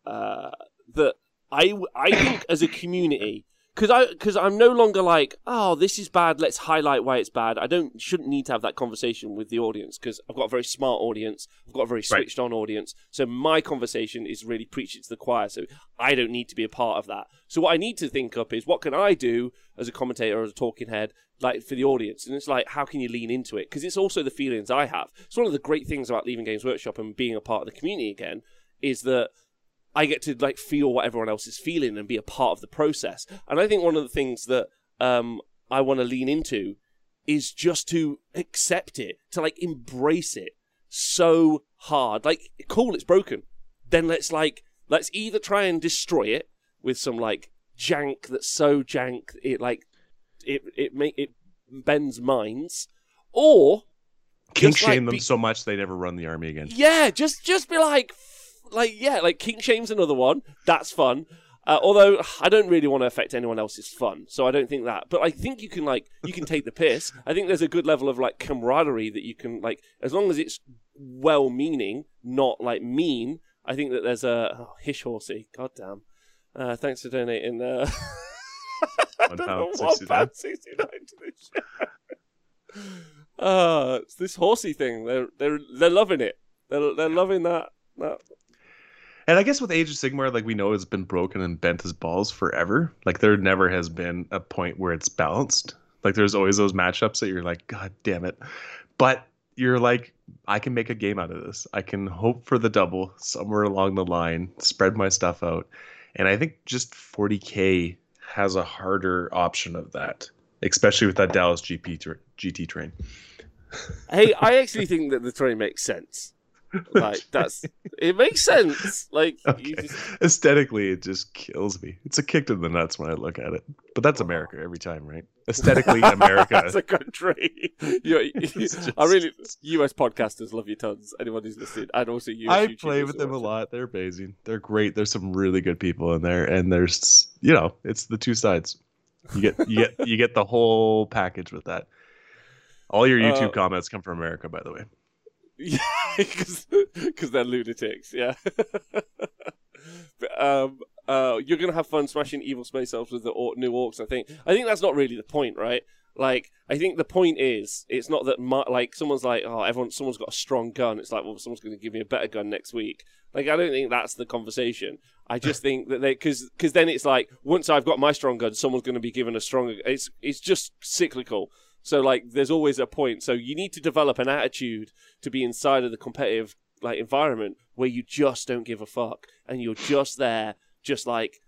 uh, that I I think as a community because I because I'm no longer like oh this is bad let's highlight why it's bad. I don't shouldn't need to have that conversation with the audience because I've got a very smart audience I've got a very Right. switched on audience so my conversation is really preaching to the choir so I don't need to be a part of that. So what I need to think up is what can I do as a commentator or as a talking head like for the audience? And it's like how can you lean into it? Because it's also the feelings I have. It's one of the great things about leaving Games Workshop and being a part of the community again is that I get to like feel what everyone else is feeling and be a part of the process. And I think one of the things that um, I want to lean into is just to accept it, to like embrace it so hard. Like, cool, it's broken. Then let's like let's either try and destroy it with some like jank that's so jank it like it it make it bends minds, or king Just like shame them be- so much they never run the army again. yeah, just just be like, like yeah, like King Shame's another one. That's fun. Uh, although I don't really want to affect anyone else's fun, so I don't think that. But I think you can like you can take the piss. I think there's a good level of like camaraderie that you can like as long as it's well-meaning, not like mean. I think that there's a oh, hish horsey. God damn. Uh, thanks for donating. Uh, One don't know, sixty one pound 69 to this show. Uh, it's this horsey thing. They're they're they're loving it. They're they're loving that. that. And I guess with Age of Sigmar, like we know it's been broken and bent as balls forever. Like there never has been a point where it's balanced. Like there's always those matchups that you're like, God damn it. But you're like, I can make a game out of this. I can hope for the double somewhere along the line, spread my stuff out. And I think just 40k has a harder option of that, especially with that Dallas GP tra- GT train. Hey, I actually think that the train makes sense. Like that's it makes sense. Like you Okay. just Aesthetically, it just kills me. It's a kick to the nuts when I look at it. But that's America every time, right? Aesthetically, America. as a country. You, just- I really US podcasters love you tons. Anyone who's listening, and also you. I play with them a lot. They're amazing. They're great. There's some really good people in there, and there's you know, it's the two sides. You get you get you get the whole package with that. All your YouTube Uh, comments come from America, by the way. Yeah, because they're lunatics. Yeah. But, um, uh, you're gonna have fun smashing evil space elves with the or- new orcs. I think. I think that's not really the point, right? Like, I think the point is, it's not that my, like someone's like, oh, everyone, someone's got a strong gun. It's like, well, someone's going to give me a better gun next week. Like, I don't think that's the conversation. I just think that they, because because then it's like, once I've got my strong gun, someone's going to be given a stronger. It's it's just cyclical. So like, there's always a point. So you need to develop an attitude to be inside of the competitive like environment where you just don't give a fuck and you're just there, just like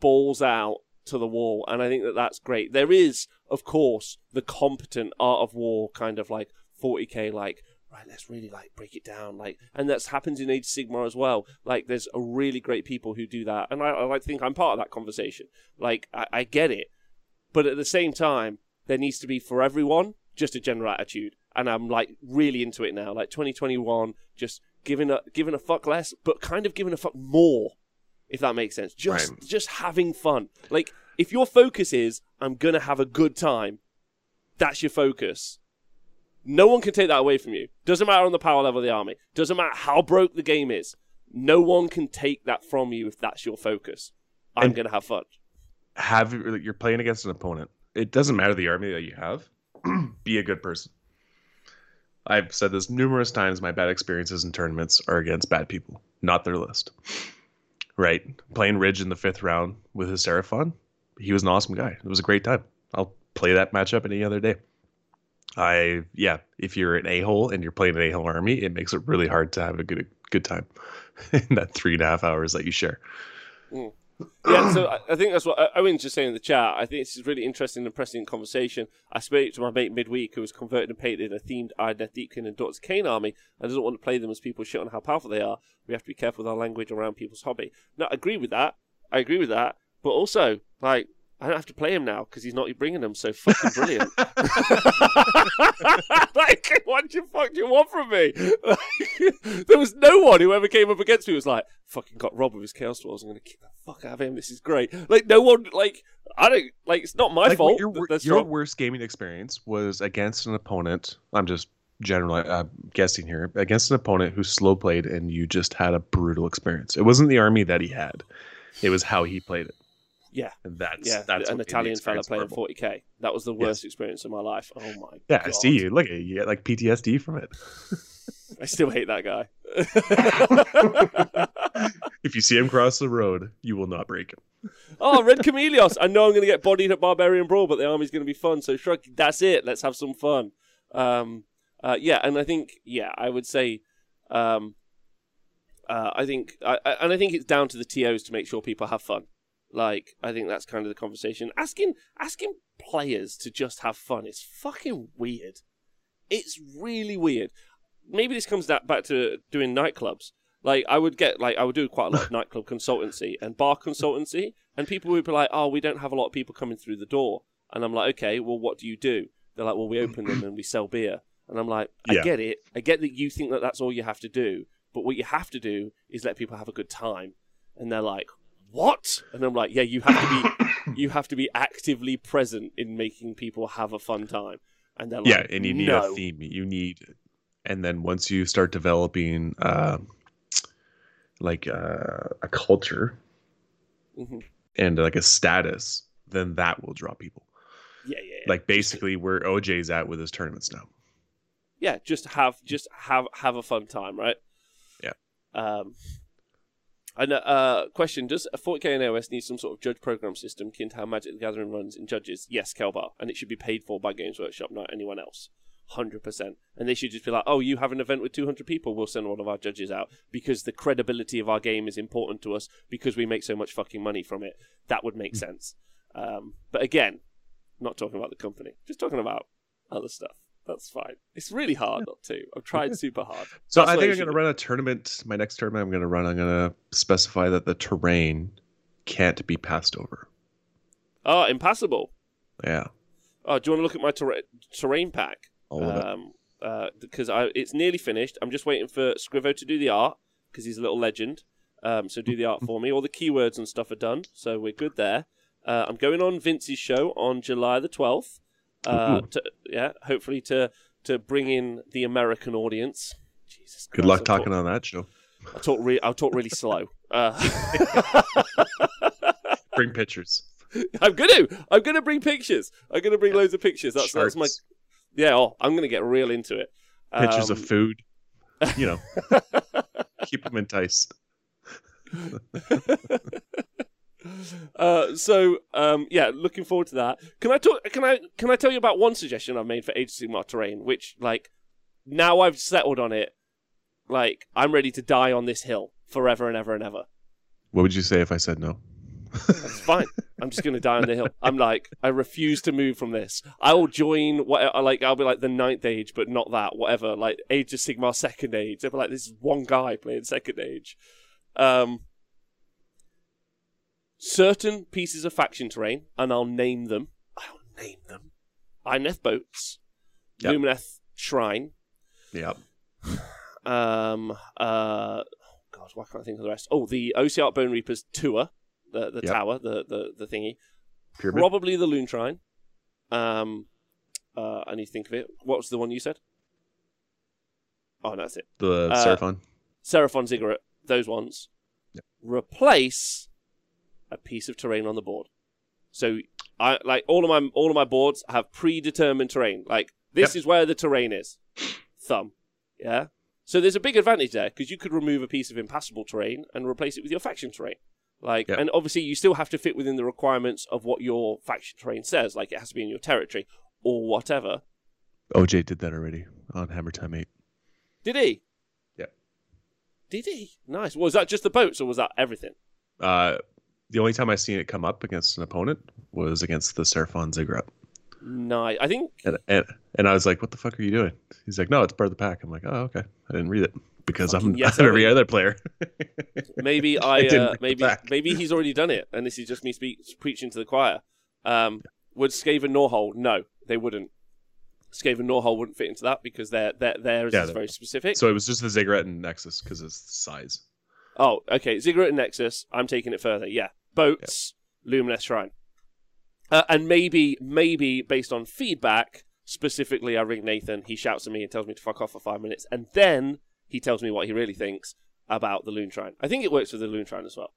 balls out to the wall. And I think that that's great. There is, of course, the competent art of war kind of like 40k, like right, let's really like break it down. Like, and that's happens in Age Sigma as well. Like, there's a really great people who do that, and I, I think I'm part of that conversation. Like, I, I get it, but at the same time, there needs to be for everyone just a general attitude, and I'm like really into it now. Like 2021, just giving a giving a fuck less, but kind of giving a fuck more, if that makes sense. Just Right. just having fun. Like, if your focus is I'm gonna have a good time, that's your focus. No one can take that away from you. Doesn't matter on the power level of the army. Doesn't matter how broke the game is. No one can take that from you if that's your focus. I'm And- gonna have fun. Have you're playing against an opponent. It doesn't matter the army that you have. Be a good person. I've said this numerous times. My bad experiences in tournaments are against bad people, not their list. Right? Playing Ridge in the fifth round with his Seraphon, he was an awesome guy. It was a great time. I'll play that matchup any other day. I yeah, if you're an a hole and you're playing an a hole army, it makes it really hard to have a good good time in that three and a half hours that you share. Mm. Yeah, so I, think that's what Owen's just saying in the chat. I think this is really interesting and pressing conversation. I spoke to my mate midweek who was converted and painted a themed Idoneth Deepkin and Daughters Khaine army and doesn't want to play them as people shit on how powerful they are. We have to be careful with our language around people's hobby. No, I agree with that. I agree with that. But also, like, I don't have to play him now because he's not bringing them. So fucking brilliant. like, what the fuck do you want from me? Like, there was no one who ever came up against me was like, fucking got robbed with his chaos dwarves. I'm gonna kick the fuck out of him. This is great. Like, no one, like, I don't, like, it's not my Like, fault. Your, that wor- they're your strong. worst gaming experience was against an opponent. I'm just generally uh, guessing here. Against an opponent who slow played, and you just had a brutal experience. It wasn't the army that he had; it was how he played it. Yeah. and that's yeah, that's an what made the Italian fella playing horrible. 40k. That was the worst experience of my life. Oh my god. Yeah, god. I see you. Look at you. You get like PTSD from it. I still hate that guy. If you see him cross the road, you will not break him. oh, Red Chameleos. I know I'm going to get bodied at Barbarian Brawl, but the army's going to be fun. So, shrug. That's it. Let's have some fun. Um, uh, yeah, and I think, yeah, I would say, um, uh, I think, I, and I think it's down to the TOs to make sure people have fun. Like, I think that's kind of the conversation. Asking, asking players to just have fun is fucking weird. It's really weird. Maybe this comes back to doing nightclubs. Like I would get like I would do quite a lot of nightclub consultancy and bar consultancy, and people would be like, "Oh, we don't have a lot of people coming through the door," and I'm like, "Okay, well, what do you do?" They're like, "Well, we open them and we sell beer," and I'm like, "I Yeah. get it. I get that you think that that's all you have to do, but what you have to do is let people have a good time." And they're like, "What?" And I'm like, "Yeah, you have to be you have to be actively present in making people have a fun time." And they're like, yeah, and you need no. a theme. You need, and then once you start developing, uh, like uh, a culture Mhm. and like a status, then that will draw people. Yeah, yeah, yeah. Like basically where OJ's at with his tournaments now. yeah, just have just have have a fun time, right? Yeah. Um. And uh, question: Does a 40k and AOS need some sort of judge program system akin to how Magic the Gathering runs in judges? Yes, Kelbar, and it should be paid for by Games Workshop, not anyone else. Hundred percent, and they should just be like, "Oh, you have an event with 200 people, we'll send one of our judges out because the credibility of our game is important to us because we make so much fucking money from it." That would make sense. Um, but again, not talking about the company, just talking about other stuff. That's fine. It's really hard not to. I've tried super hard. So That's I think I'm going to run a tournament. My next tournament I'm going to run, I'm going to specify that the terrain can't be passed over. Oh, impassable. Yeah, Oh, do you want to look at my terra- terrain pack? all of it. Um, uh, because I, it's nearly finished. I'm just waiting for Scrivo to do the art because he's a little legend. Um, so do the art for me. All the keywords and stuff are done, so we're good there. Uh, I'm going on Vince's show on July the 12th. Uh, to, yeah, hopefully to to bring in the American audience. Jesus. Good Christ, luck I talking Talk, on that show. I talk. Re- I'll talk really slow. Uh, Bring pictures. I'm gonna. I'm gonna bring pictures. I'm gonna bring loads of pictures. That's that's my. Yeah. Oh, I'm gonna get real into it. pictures Um, of food. You know, keep them enticed. Uh, so um, yeah, looking forward to that. Can I talk? Can I can I tell you about one suggestion I've made for Age of Sigmar terrain? Which like now I've settled on it. Like I'm ready to die on this hill forever and ever and ever. What would you say if I said no? It's fine. I'm just gonna die on the hill. I'm like I refuse to move from this. I will join what I like I'll be like the ninth age, but not that. Whatever. Like Age of Sigmar second age. They'll be like this is one guy playing second age. Um. Certain pieces of faction terrain, and I'll name them. I'll name them. Ineth boats, Yep. Lumineth shrine, Yep. um, uh, God, why can't I think of the rest? Oh, the Ossiarch Bonereapers tour, the the Yep. tower, the, the the thingy. Pyramid. Probably the Loon Shrine. Um, uh, I need to think of it. What was the one you said? Oh, no, that's it. the uh, Seraphon. Seraphon Ziggurat, those ones. Yep. Replace a piece of terrain on the board. So I like all of my all of my boards have predetermined terrain. Like this Yep. is where the terrain is. Thumb. Yeah. So there's a big advantage there because you could remove a piece of impassable terrain and replace it with your faction terrain. Like, Yep. and obviously you still have to fit within the requirements of what your faction terrain says. Like, it has to be in your territory or whatever. OJ did that already on Hammer Time 8. Did he? Yeah. Did he? Nice. Was that just the boats or was that everything? Uh, the only time I seen it come up against an opponent was against the Seraphon Ziggurat. No, I think And, and and I was like, "What the fuck are you doing?" He's like, "No, it's part of the pack." I'm like, "Oh, okay." I didn't read it because I'm, Fucking yes, I'm every other player. maybe I, didn't uh, maybe maybe he's already done it, and this is just me speak, preaching to the choir. Um, would Skaven Gnawhole? No, they wouldn't. Skaven Gnawhole wouldn't fit into that because their their theirs Yeah, is very specific. so it was just the Ziggurat and Nexus because of the size. oh, okay. Ziggurat and Nexus. I'm taking it further. Yeah, boats, Lumineth Shrine, uh, and maybe maybe based on feedback. Specifically, I ring Nathan. He shouts at me and tells me to fuck off for five minutes, and then he tells me what he really thinks about the Loon Shrine. I think it works for the Loon Shrine as well.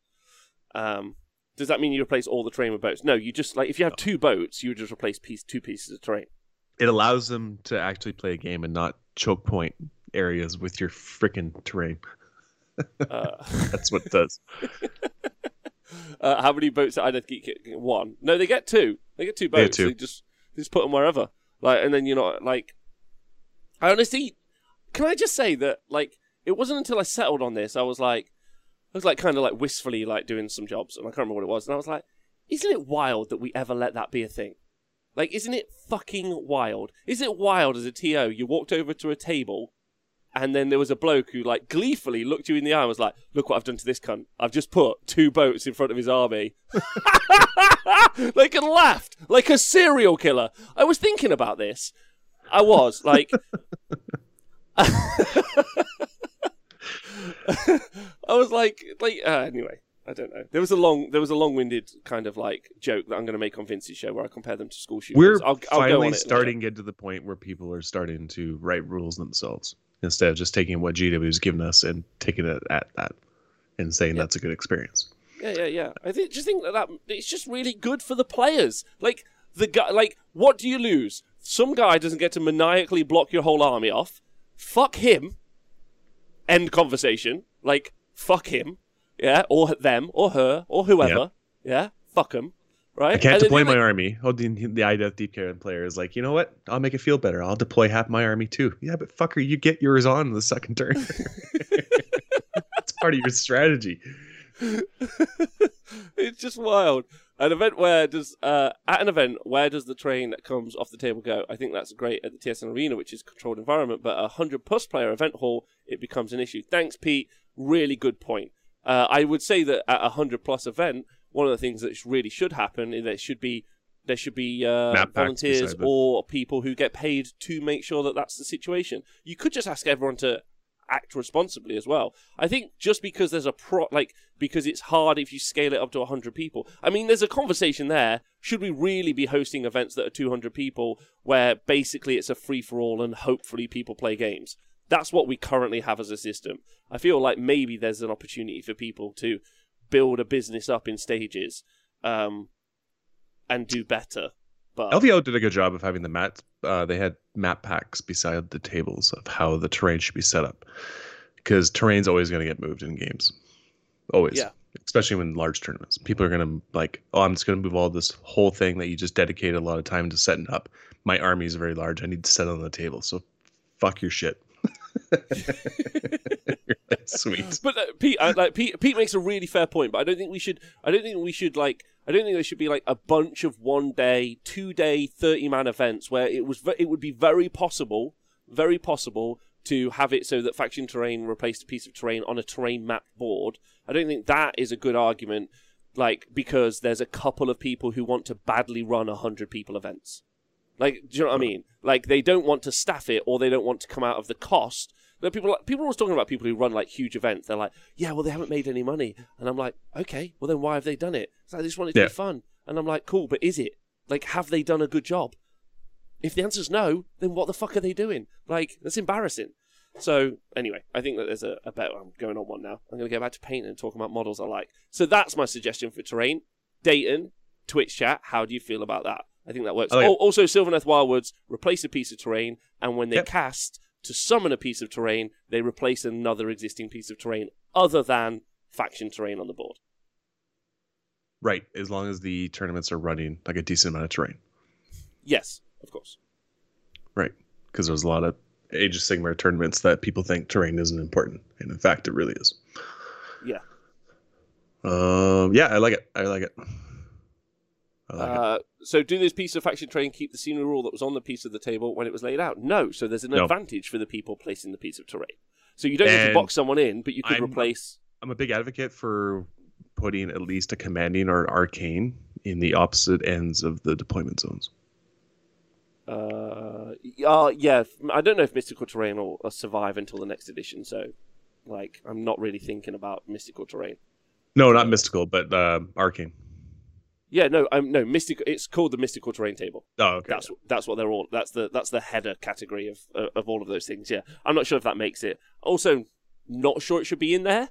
Um, does that mean you replace all the terrain with boats? No, you just like if you have two boats, you just replace piece two pieces of terrain. It allows them to actually play a game and not choke point areas with your freaking terrain. Uh, That's what it does. uh, how many boats did Ideth Geek get? One? No, they get two. They get two boats. two. They just they just put them wherever. Like, and then you're not like. I honestly, can I just say that like it wasn't until I settled on this I was like, I was like kind of like wistfully like doing some jobs and I can't remember what it was and I was like, isn't it wild that we ever let that be a thing? Like, isn't it fucking wild? Isn't it wild as a TO you walked over to a table and then there was a bloke who like gleefully looked you in the eye and was like, "Look what I've done to this cunt! I've just put two boats in front of his army." like and laughed like a serial killer. I was thinking about this. I was like, I was like, like uh, anyway. I don't know. There was a long, there was a long-winded kind of like joke that I'm going to make on Vince's show where I compare them to school shooters. We're I'll, I'll finally starting to get to the point where people are starting to write rules themselves instead of just taking what GW's given us and taking it at that and saying Yeah. that's a good experience. Yeah, yeah, yeah. I think just think that, that it's just really good for the players. Like the guy, like what do you lose? Some guy doesn't get to maniacally block your whole army off. Fuck him. End conversation. Like fuck him. Yeah, or them, or her, or whoever. Yeah, fuck him. Right. I can't And deploy my like- army. Oh, the, the IDF Deep Karen player is like, you know what? I'll make it feel better. I'll deploy half my army too. Yeah, but fucker, you get yours on the second turn. That's part of your strategy. it's just wild. An event where does uh, at an event where does the train that comes off the table go? I think that's great at the TSN Arena, which is controlled environment. But a hundred plus player event hall, it becomes an issue. Thanks, Pete. Really good point. Uh, I would say that at a hundred plus event, one of the things that really should happen is there should be there should be uh, volunteers or people who get paid to make sure that that's the situation. You could just ask everyone to act responsibly as well. I think just because there's a pro, like because it's hard if you scale it up to 100 people. I mean, there's a conversation there. Should we really be hosting events that are 200 people where basically it's a free for all and hopefully people play games? That's what we currently have as a system. I feel like maybe there's an opportunity for people to build a business up in stages. Um, and do better. But LVO did a good job of having the map. Uh, they had map packs beside the tables of how the terrain should be set up, because terrain's always going to get moved in games, always. Yeah. Especially when large tournaments, people are going to like, oh, I'm just going to move all this whole thing that you just dedicated a lot of time to setting up. My army is very large. I need to set it on the table. So, fuck your shit. Sweet. But uh, Pete, like Pete, Pete makes a really fair point. But I don't think we should. I don't think we should like. I don't think there should be like a bunch of one day, two day, thirty man events where it was. It would be very possible, very possible to have it so that faction terrain replaced a piece of terrain on a terrain map board. I don't think that is a good argument. Like because there's a couple of people who want to badly run a hundred people events. Like, do you know what I mean? Like, they don't want to staff it, or they don't want to come out of the cost. People, people are always talking about people who run like huge events. They're like, yeah, well, they haven't made any money, and I'm like, okay, well then why have they done it? It's like, they just want it to Yeah. be fun, and I'm like, cool, but is it? Like, have they done a good job? If the answer's no, then what the fuck are they doing? Like, that's embarrassing. So anyway, I think that there's a, a better. I'm going on one now. I'm going to go back to painting and talking about models I like. So that's my suggestion for terrain. Dayton, Twitch chat. How do you feel about that? I think that works. I like it. Oh, also, Sylvaneth Wildwoods replace a piece of terrain, and when they Yep. cast to summon a piece of terrain, they replace another existing piece of terrain other than faction terrain on the board. Right. As long as the tournaments are running like a decent amount of terrain. Yes, of course. Right. Because there's a lot of Age of Sigmar tournaments that people think terrain isn't important. And in fact, it really is. Yeah. Um, yeah, I like it. I like it. Like. Uh, so, do this piece of faction terrain keep the scenery rule that was on the piece of the table when it was laid out? No. So, there's an No. advantage for the people placing the piece of terrain. So, you don't need to box someone in, but you could I'm- replace. I'm a big advocate for putting at least a commanding or arcane in the opposite ends of the deployment zones. Uh, uh, yeah, I don't know if mystical terrain will uh, survive until the next edition. So, like, I'm not really thinking about mystical terrain. No, not mystical, but uh, arcane. Yeah, no, um, no, mystical. It's called the mystical terrain table. Oh, okay. That's that's what they're all. That's the that's the header category of uh, of all of those things. Yeah, I'm not sure if that makes it. Also, not sure it should be in there.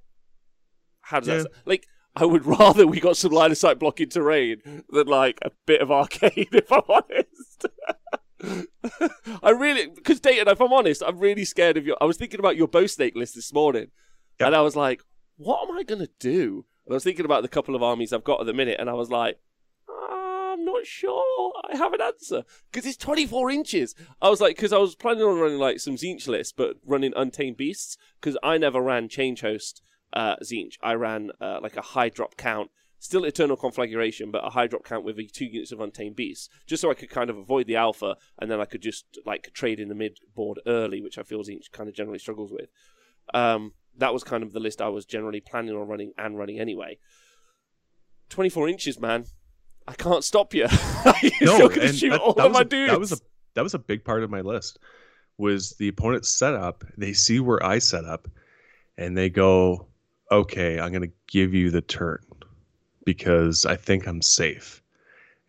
How does Yeah. that like? I would rather we got some line of sight blocking terrain than like a bit of arcade. If I'm honest, I really because Dayton. If I'm honest, I'm really scared of your. I was thinking about your bow snake list this morning, Yep. and I was like, what am I gonna do? And I was thinking about the couple of armies I've got at the minute, and I was like, I'm not sure. I have an answer because it's 24 inches. I was like, because I was planning on running like some Tzeentch lists, but running Untamed Beasts because I never ran Change Host uh, Tzeentch. I ran uh, like a high drop count, still Eternal Conflagration, but a high drop count with two units of Untamed Beasts, just so I could kind of avoid the alpha, and then I could just like trade in the mid board early, which I feel Tzeentch kind of generally struggles with. Um, that was kind of the list I was generally planning on running and running anyway. 24 inches, man. I can't stop you. No, and shoot that, all that of was my a, dudes. that was a that was a big part of my list. Was the opponent set up? They see where I set up, and they go, "Okay, I'm going to give you the turn because I think I'm safe."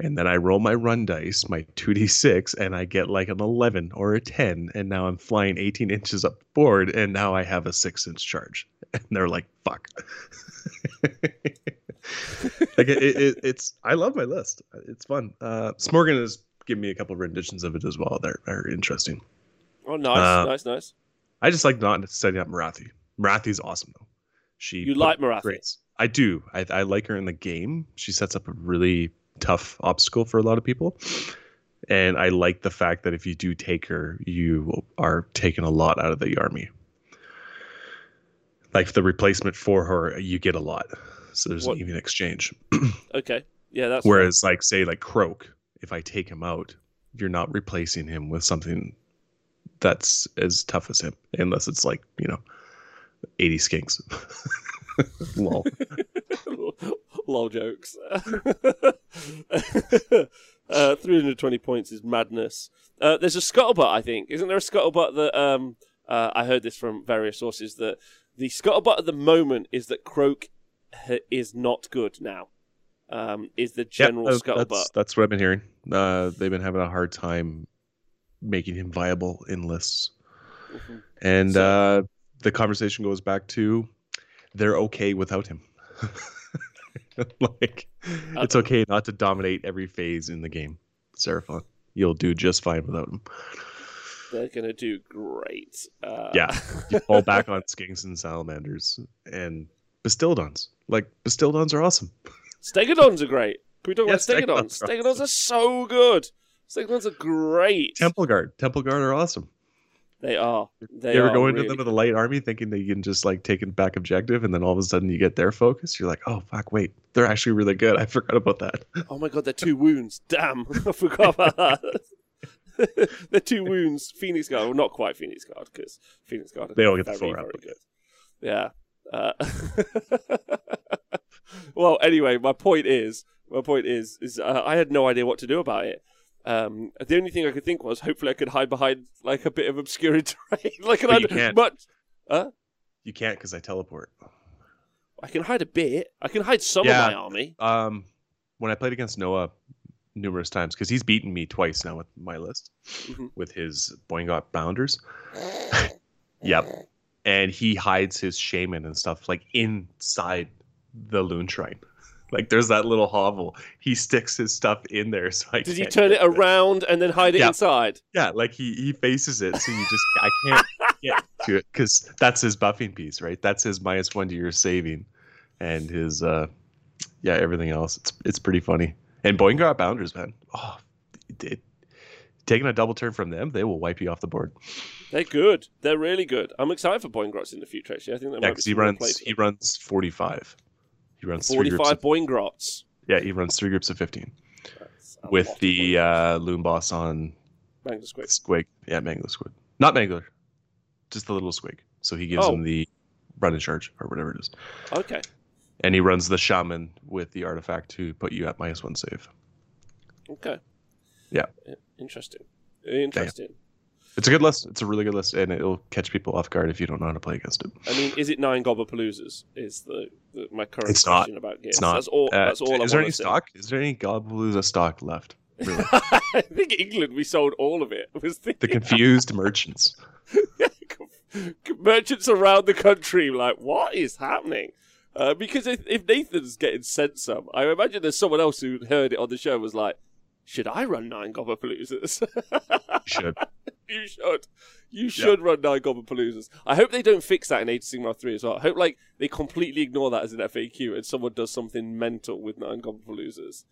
And then I roll my run dice, my 2d6, and I get like an 11 or a 10. And now I'm flying 18 inches up the board, and now I have a six inch charge. And they're like, fuck. like it, it, it's, I love my list. It's fun. Uh, Smorgan has given me a couple renditions of it as well. They're very interesting. oh, nice, uh, nice, nice. I just like not setting up Morathi. Morathi's awesome though. She You like Morathi? great- I do. I, I like her in the game. She sets up a really tough obstacle for a lot of people. And I like the fact that if you do take her, you are taking a lot out of the army. Like the replacement for her, you get a lot. So there's What- an even exchange. Okay, yeah, that's Whereas, like, say, like Kroak, if I take him out, you're not replacing him with something that's as tough as him, unless it's like, you know, 80 skinks. Lol. lol jokes. uh, 320 points is madness. Uh, there's a scuttlebutt, I think. Isn't there a scuttlebutt that um, uh, I heard this from various sources that the scuttlebutt at the moment is that Kroak is not good now. Um, is the general Yep, uh, scuttlebutt? That's, that's what I've been hearing. Uh, they've been having a hard time making him viable in lists. Mhm. And So- uh, the conversation goes back to they're okay without him. like, it's okay not to dominate every phase in the game, Seraphon. You'll do just fine without him. They're gonna do great. Uh, Yeah, you fall back on skinks and salamanders and bastiladons. Like bastiladons are awesome. Stegadons are great. Can we talk Yes, about Stegadons? Stegadons are so good. Stegadons are great. Temple guard, temple guard are awesome. They are. They you ever go into really them with a light army thinking that you can just like take it back objective, and then all of a sudden you get their focus. You're like, oh fuck, wait, they're actually really good. I forgot about that. Oh my god, they're two wounds. Damn, I forgot about that. they're two wounds. Phoenix Guard, well, not quite Phoenix Guard because Phoenix Guard. They all get the very up, good. Yeah. Uh, well, anyway, my point is, my point is, is uh, I had no idea what to do about it. Um, the only thing I could think was, hopefully, I could hide behind like a bit of obscure terrain, like an But you can't. But huh? You can't because I teleport. I can hide a bit. I can hide some Yeah. of my army. Um, when I played against Noah numerous times, because he's beaten me twice now with my list Mhm. with his Boingrot Bounderz. Yep. And he hides his shaman and stuff like inside the loon shrine. Like there's that little hovel. He sticks his stuff in there. So I Did he turn it get it. around and then hide it Yeah. inside? Yeah, like he he faces it, so you just I can't get to it because that's his buffing piece, right? That's his minus one to your saving, and his uh, yeah, everything else. It's it's pretty funny. And Boingrot Bounderz, man, oh, it, taking a double turn from them, they will wipe you off the board. They're good. They're really good. I'm excited for Boingrots in the future. Actually, I think that Yeah, might be he runs he runs forty five. He runs 45 Of, Boingrots. yeah, he runs three groups of fifteen That's with the uh, loon boss on Mangler Squid. Squig. Yeah, Mangler Squig. Not Mangler, just the little Squig. So he gives Oh. him the run in charge or whatever it is. Okay. And he runs the shaman with the artifact to put you at minus one save. Okay. Yeah. Interesting. Interesting. It's a good list. It's a really good list, and it'll catch people off guard if you don't know how to play against it. I mean, is it nine Gobbapaloozas? Is the, the my current It's not. question about games? It's not. That's all. Uh, that's all. I is there any say. stock? Is there any Gobbapalooza stock left? Really? I think England we sold all of it. Was the, the confused merchants. merchants around the country like what is happening? Uh, because if, if Nathan's getting sent some, I imagine there's someone else who heard it on the show and was like, "Should I run nine Gobbapaloozas?" Should you should. You should run nine Gobbapaloozas. I hope they don't fix that in Age of Sigmar 3 as well. I hope like they completely ignore that as an FAQ and someone does something mental with nine Gobbapaloozas.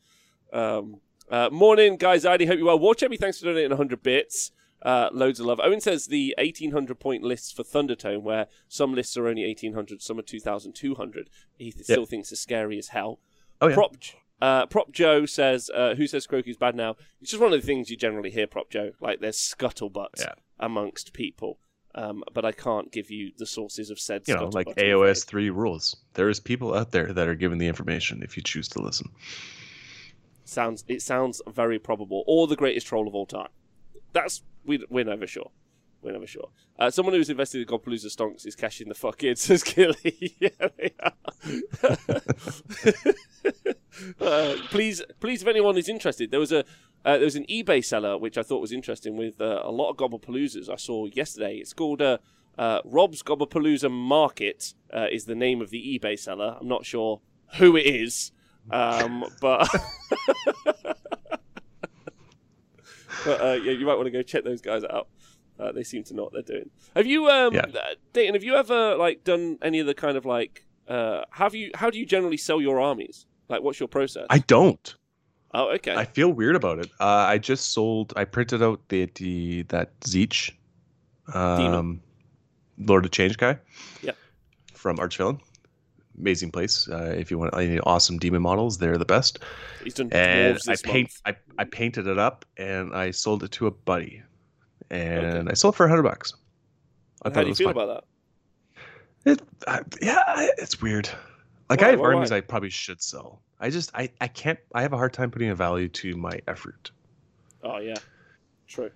Um, uh, morning, guys. I hope you well. War Chebby, thanks for donating 100 bits. Uh, loads of love. Owen says the 1800 point lists for Thundertone, where some lists are only 1800, some are 2200. He th- still thinks it's scary as hell. Oh, yeah. Prop, uh, Prop Joe says, uh, "Who says Croaky's bad now?" It's just one of the things you generally hear, Prop Joe. Like there's scuttlebutt Yeah. amongst people, um, but I can't give you the sources of said. you know, like AOS three rules. There is people out there that are given the information if you choose to listen. sounds it sounds very probable, or the greatest troll of all time. That's we we're never sure. We're never sure. Uh, someone who's invested in Godpalooza stonks is cashing the fuck in, says Gilly. yeah, they are. uh, please, please, if anyone is interested, there was a uh, there was an eBay seller which I thought was interesting with uh, a lot of Gobbapaloozas I saw yesterday. It's called uh, uh, Rob's Gobbapalooza Market is the name of the eBay seller. I'm not sure who it is, um, but. But uh, yeah, you might want to go check those guys out. Uh, they seem to know what they're doing. Have you, um, Yeah. uh, Dayton? Have you ever like done any of the kind of like? Uh, have you? How do you generally sell your armies? Like, what's your process? I don't. oh, okay. I feel weird about it. Uh, I just sold. I printed out the, the that Zeech, um, Lord of Change guy. Yep. From Archvillain. Amazing place. Uh, if you want any awesome demon models, they're the best. He's done And I paint. month. I, I painted it up and I sold it to a buddy, and I sold it for a hundred bucks. I How thought do you was feel about that? It, I, yeah, it's weird. Like Why- I have why- armies why? I probably should sell. I just I, I can't. I have a hard time putting a value to my effort. Oh yeah, true.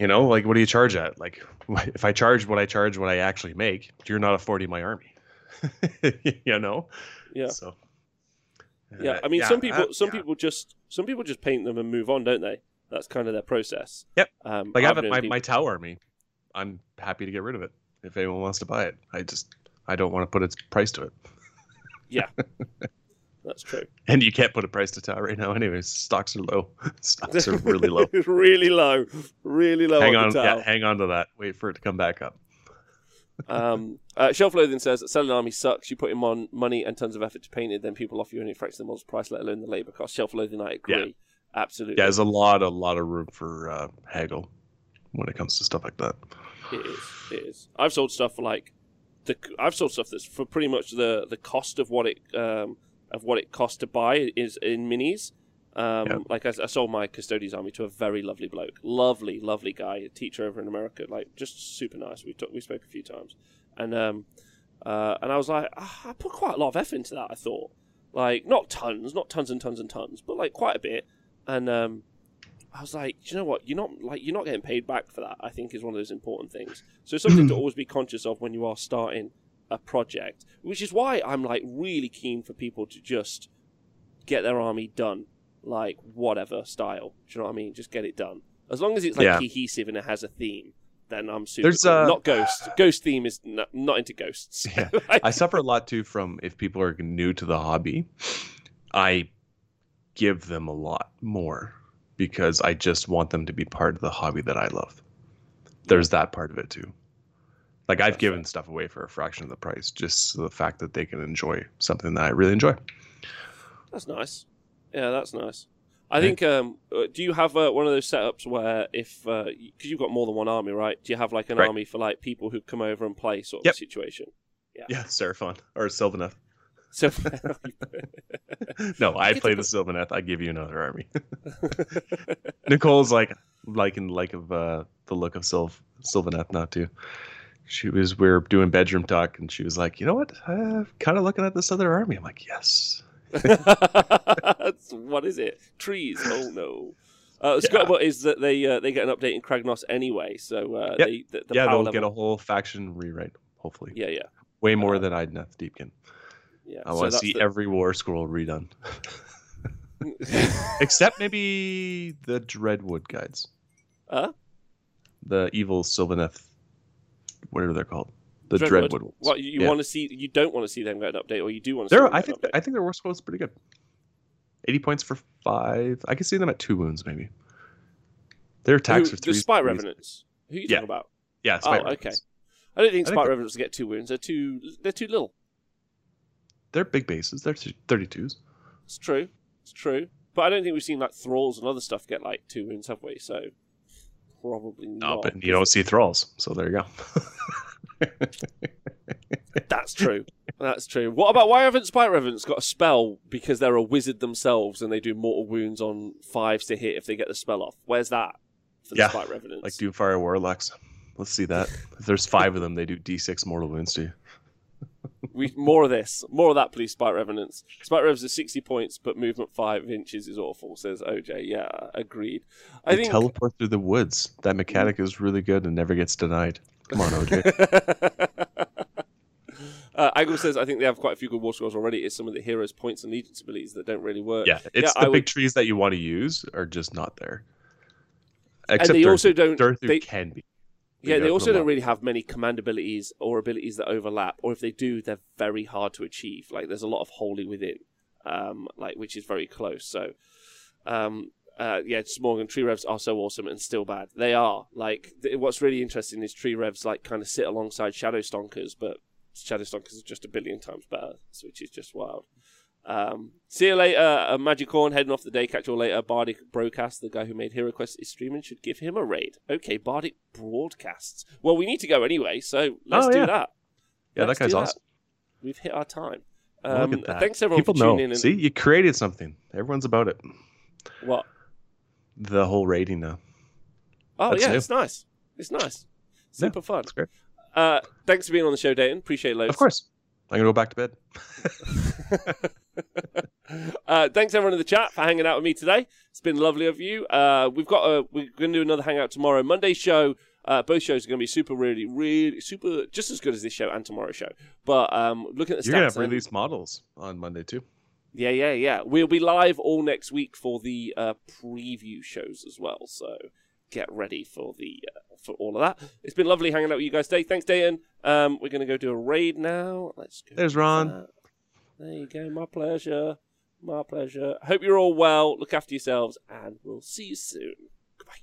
You know, like what do you charge at? Like if I charge what I charge, what I actually make, you're not affording my army. you know. Yeah. So. Yeah, uh, I mean, some uh, people, some yeah. people just, some people just paint them and move on, don't they? That's kind of their process. Yep. Um, Like I have my, people- my Tau army. I'm happy to get rid of it if anyone wants to buy it. I just I don't want to put its price to it. Yeah. That's true. And you can't put a price to Tau right now, anyways. Stocks are low. Stocks are really low. really low. Really low. hang on, on, yeah, hang on to that. Wait for it to come back up. Um, uh, Shelf Loathing says selling army sucks. You put in mon- money and tons of effort to paint it, then people offer you only a fraction of the models price, let alone the labor cost. Shelf Loathing, I agree. Yeah. Absolutely. Yeah, there's a lot, a lot of room for uh, haggle when it comes to stuff like that. It is. It is. I've sold stuff for like the. I've sold stuff that's for pretty much the the cost of what it um of what it costs to buy is in minis. Um, Yeah. like I, I sold my custodian's army to a very lovely bloke, lovely, lovely guy, a teacher over in America, like just super nice. We talked, we spoke a few times, and um, uh, and I was like, ah, I put quite a lot of effort into that. I thought, like not tons, not tons and tons and tons, but like quite a bit, and um, I was like, "Do you know what? You're not like you're not getting paid back for that. I think is one of those important things. So it's something to always be conscious of when you are starting a project, which is why I'm like really keen for people to just get their army done, like whatever style. Do you know what I mean? Just get it done. As long as it's like Yeah. cohesive and it has a theme, then I'm super. There's, cool. uh, not ghost. Ghost theme is not, not into ghosts. Yeah. I suffer a lot too from if people are new to the hobby, I give them a lot more because I just want them to be part of the hobby that I love. There's that part of it too. Like I've That's given stuff away for a fraction of the price, just so the fact that they can enjoy something that I really enjoy. That's nice. Yeah, that's nice. I Yeah. think. Um, uh, do you have uh, one of those setups where if because you've got more than one army, right? Do you have like an Right. army for like people who come over and play sort of Yep. situation? Yeah, Seraphon or Sylvaneth. So No, I play the Sylvaneth. I give you another army. Nicole's like liking like of uh, the look of Sylv Sylvaneth not to. She was we are doing bedroom talk and she was like, you know what? I'm kind of looking at this other army. I'm like, yes. What is it? Trees? Oh no. Uh, the scuttlebutt is that they uh, they get an update in Kragnos anyway, so uh, Yep. they the, the yeah, they'll level. get a whole faction rewrite. Hopefully, Yeah, yeah, way more uh, than Idoneth Deepkin. yeah. I So want to see the- every war scroll redone, except maybe the Dreadwood guides, Huh? the evil Sylvaneth, whatever they're called, the Dreadwood. Dreadwood. ones. What you, Yeah. want to see? You don't want to see them get an update, or you do want to them I think update? I think their scroll is pretty good. Eighty points for five. I can see them at two wounds maybe. Their attacks Who- are three. The threes. Revenants. Who are you Yeah. talking about? Yeah, Oh, Spite okay. I don't think I think Revenants get two wounds. They're too. They're too little. They're big bases. They're thirty twos. It's true. It's true. But I don't think we've seen like thralls and other stuff get like two wounds, have we? So probably No, not. but you don't see thralls, so there you go. That's true. That's true. What about why haven't Spite Revenants got a spell because they're a wizard themselves and they do mortal wounds on fives to hit if they get the spell off? Where's that for the Yeah, Spite Revenants? like Doomfire Warlocks. Let's see that. If there's five of them, they do D6 mortal wounds to you. We more of this, more of that, please. Spite Revenants. Spite Revs are sixty points, but movement five inches is awful. Says OJ. Yeah, agreed. I They think teleport through the woods. That mechanic mm. is really good and never gets denied. Come on, OJ. uh, Aggle says I think they have quite a few good war scrolls already. It's some of the heroes' points and allegiance abilities that don't really work. yeah, it's I the big would- trees that you want to use are just not there. and they Durthu. also don't. Durthu They, can be. yeah, they also don't really have many command abilities or abilities that overlap. Or if they do, they're very hard to achieve. Like there's a lot of wholly within, um, like which is very close. So, um, uh, yeah, Smorgan tree revs are so awesome and still bad. They are like th- what's really interesting is tree revs like kind of sit alongside shadow stonkers, but shadow stonkers are just a billion times better, which is just wild. Um, see you later, uh, Magic Horn heading off the day. Catch you all later. Bardic Broadcast, the guy who made Hero Quest, is streaming. Should give him a raid. Okay, Bardic Broadcasts. Well, we need to go anyway, so let's Oh, do that. Yeah, Let's that guy's awesome. We've hit our time. Um, Look at that. Thanks everyone People for know. in. And, See, you created something. Everyone's about it. What? The whole rating now. Oh That's yeah, new. it's nice. It's nice. Super fun. That's great. Uh, thanks for being on the show, Dayton. Appreciate it loads. Of course. I'm gonna go back to bed. uh, thanks everyone in the chat for hanging out with me today. It's been lovely of you. Uh, we've got a we're going to do another hangout tomorrow. Monday's show. Uh, both shows are going to be super, really, really super, just as good as this show and tomorrow's show. But um, looking at the You're gonna have and- release models on Monday too. Yeah, yeah, yeah. We'll be live all next week for the uh, preview shows as well. So get ready for the uh, for all of that. It's been lovely hanging out with you guys today. Thanks, Dayton. Um, we're going to go do a raid now. Let's go. There's Ron. that. There you go. My pleasure. My pleasure. Hope you're all well. Look after yourselves, and we'll see you soon. Goodbye.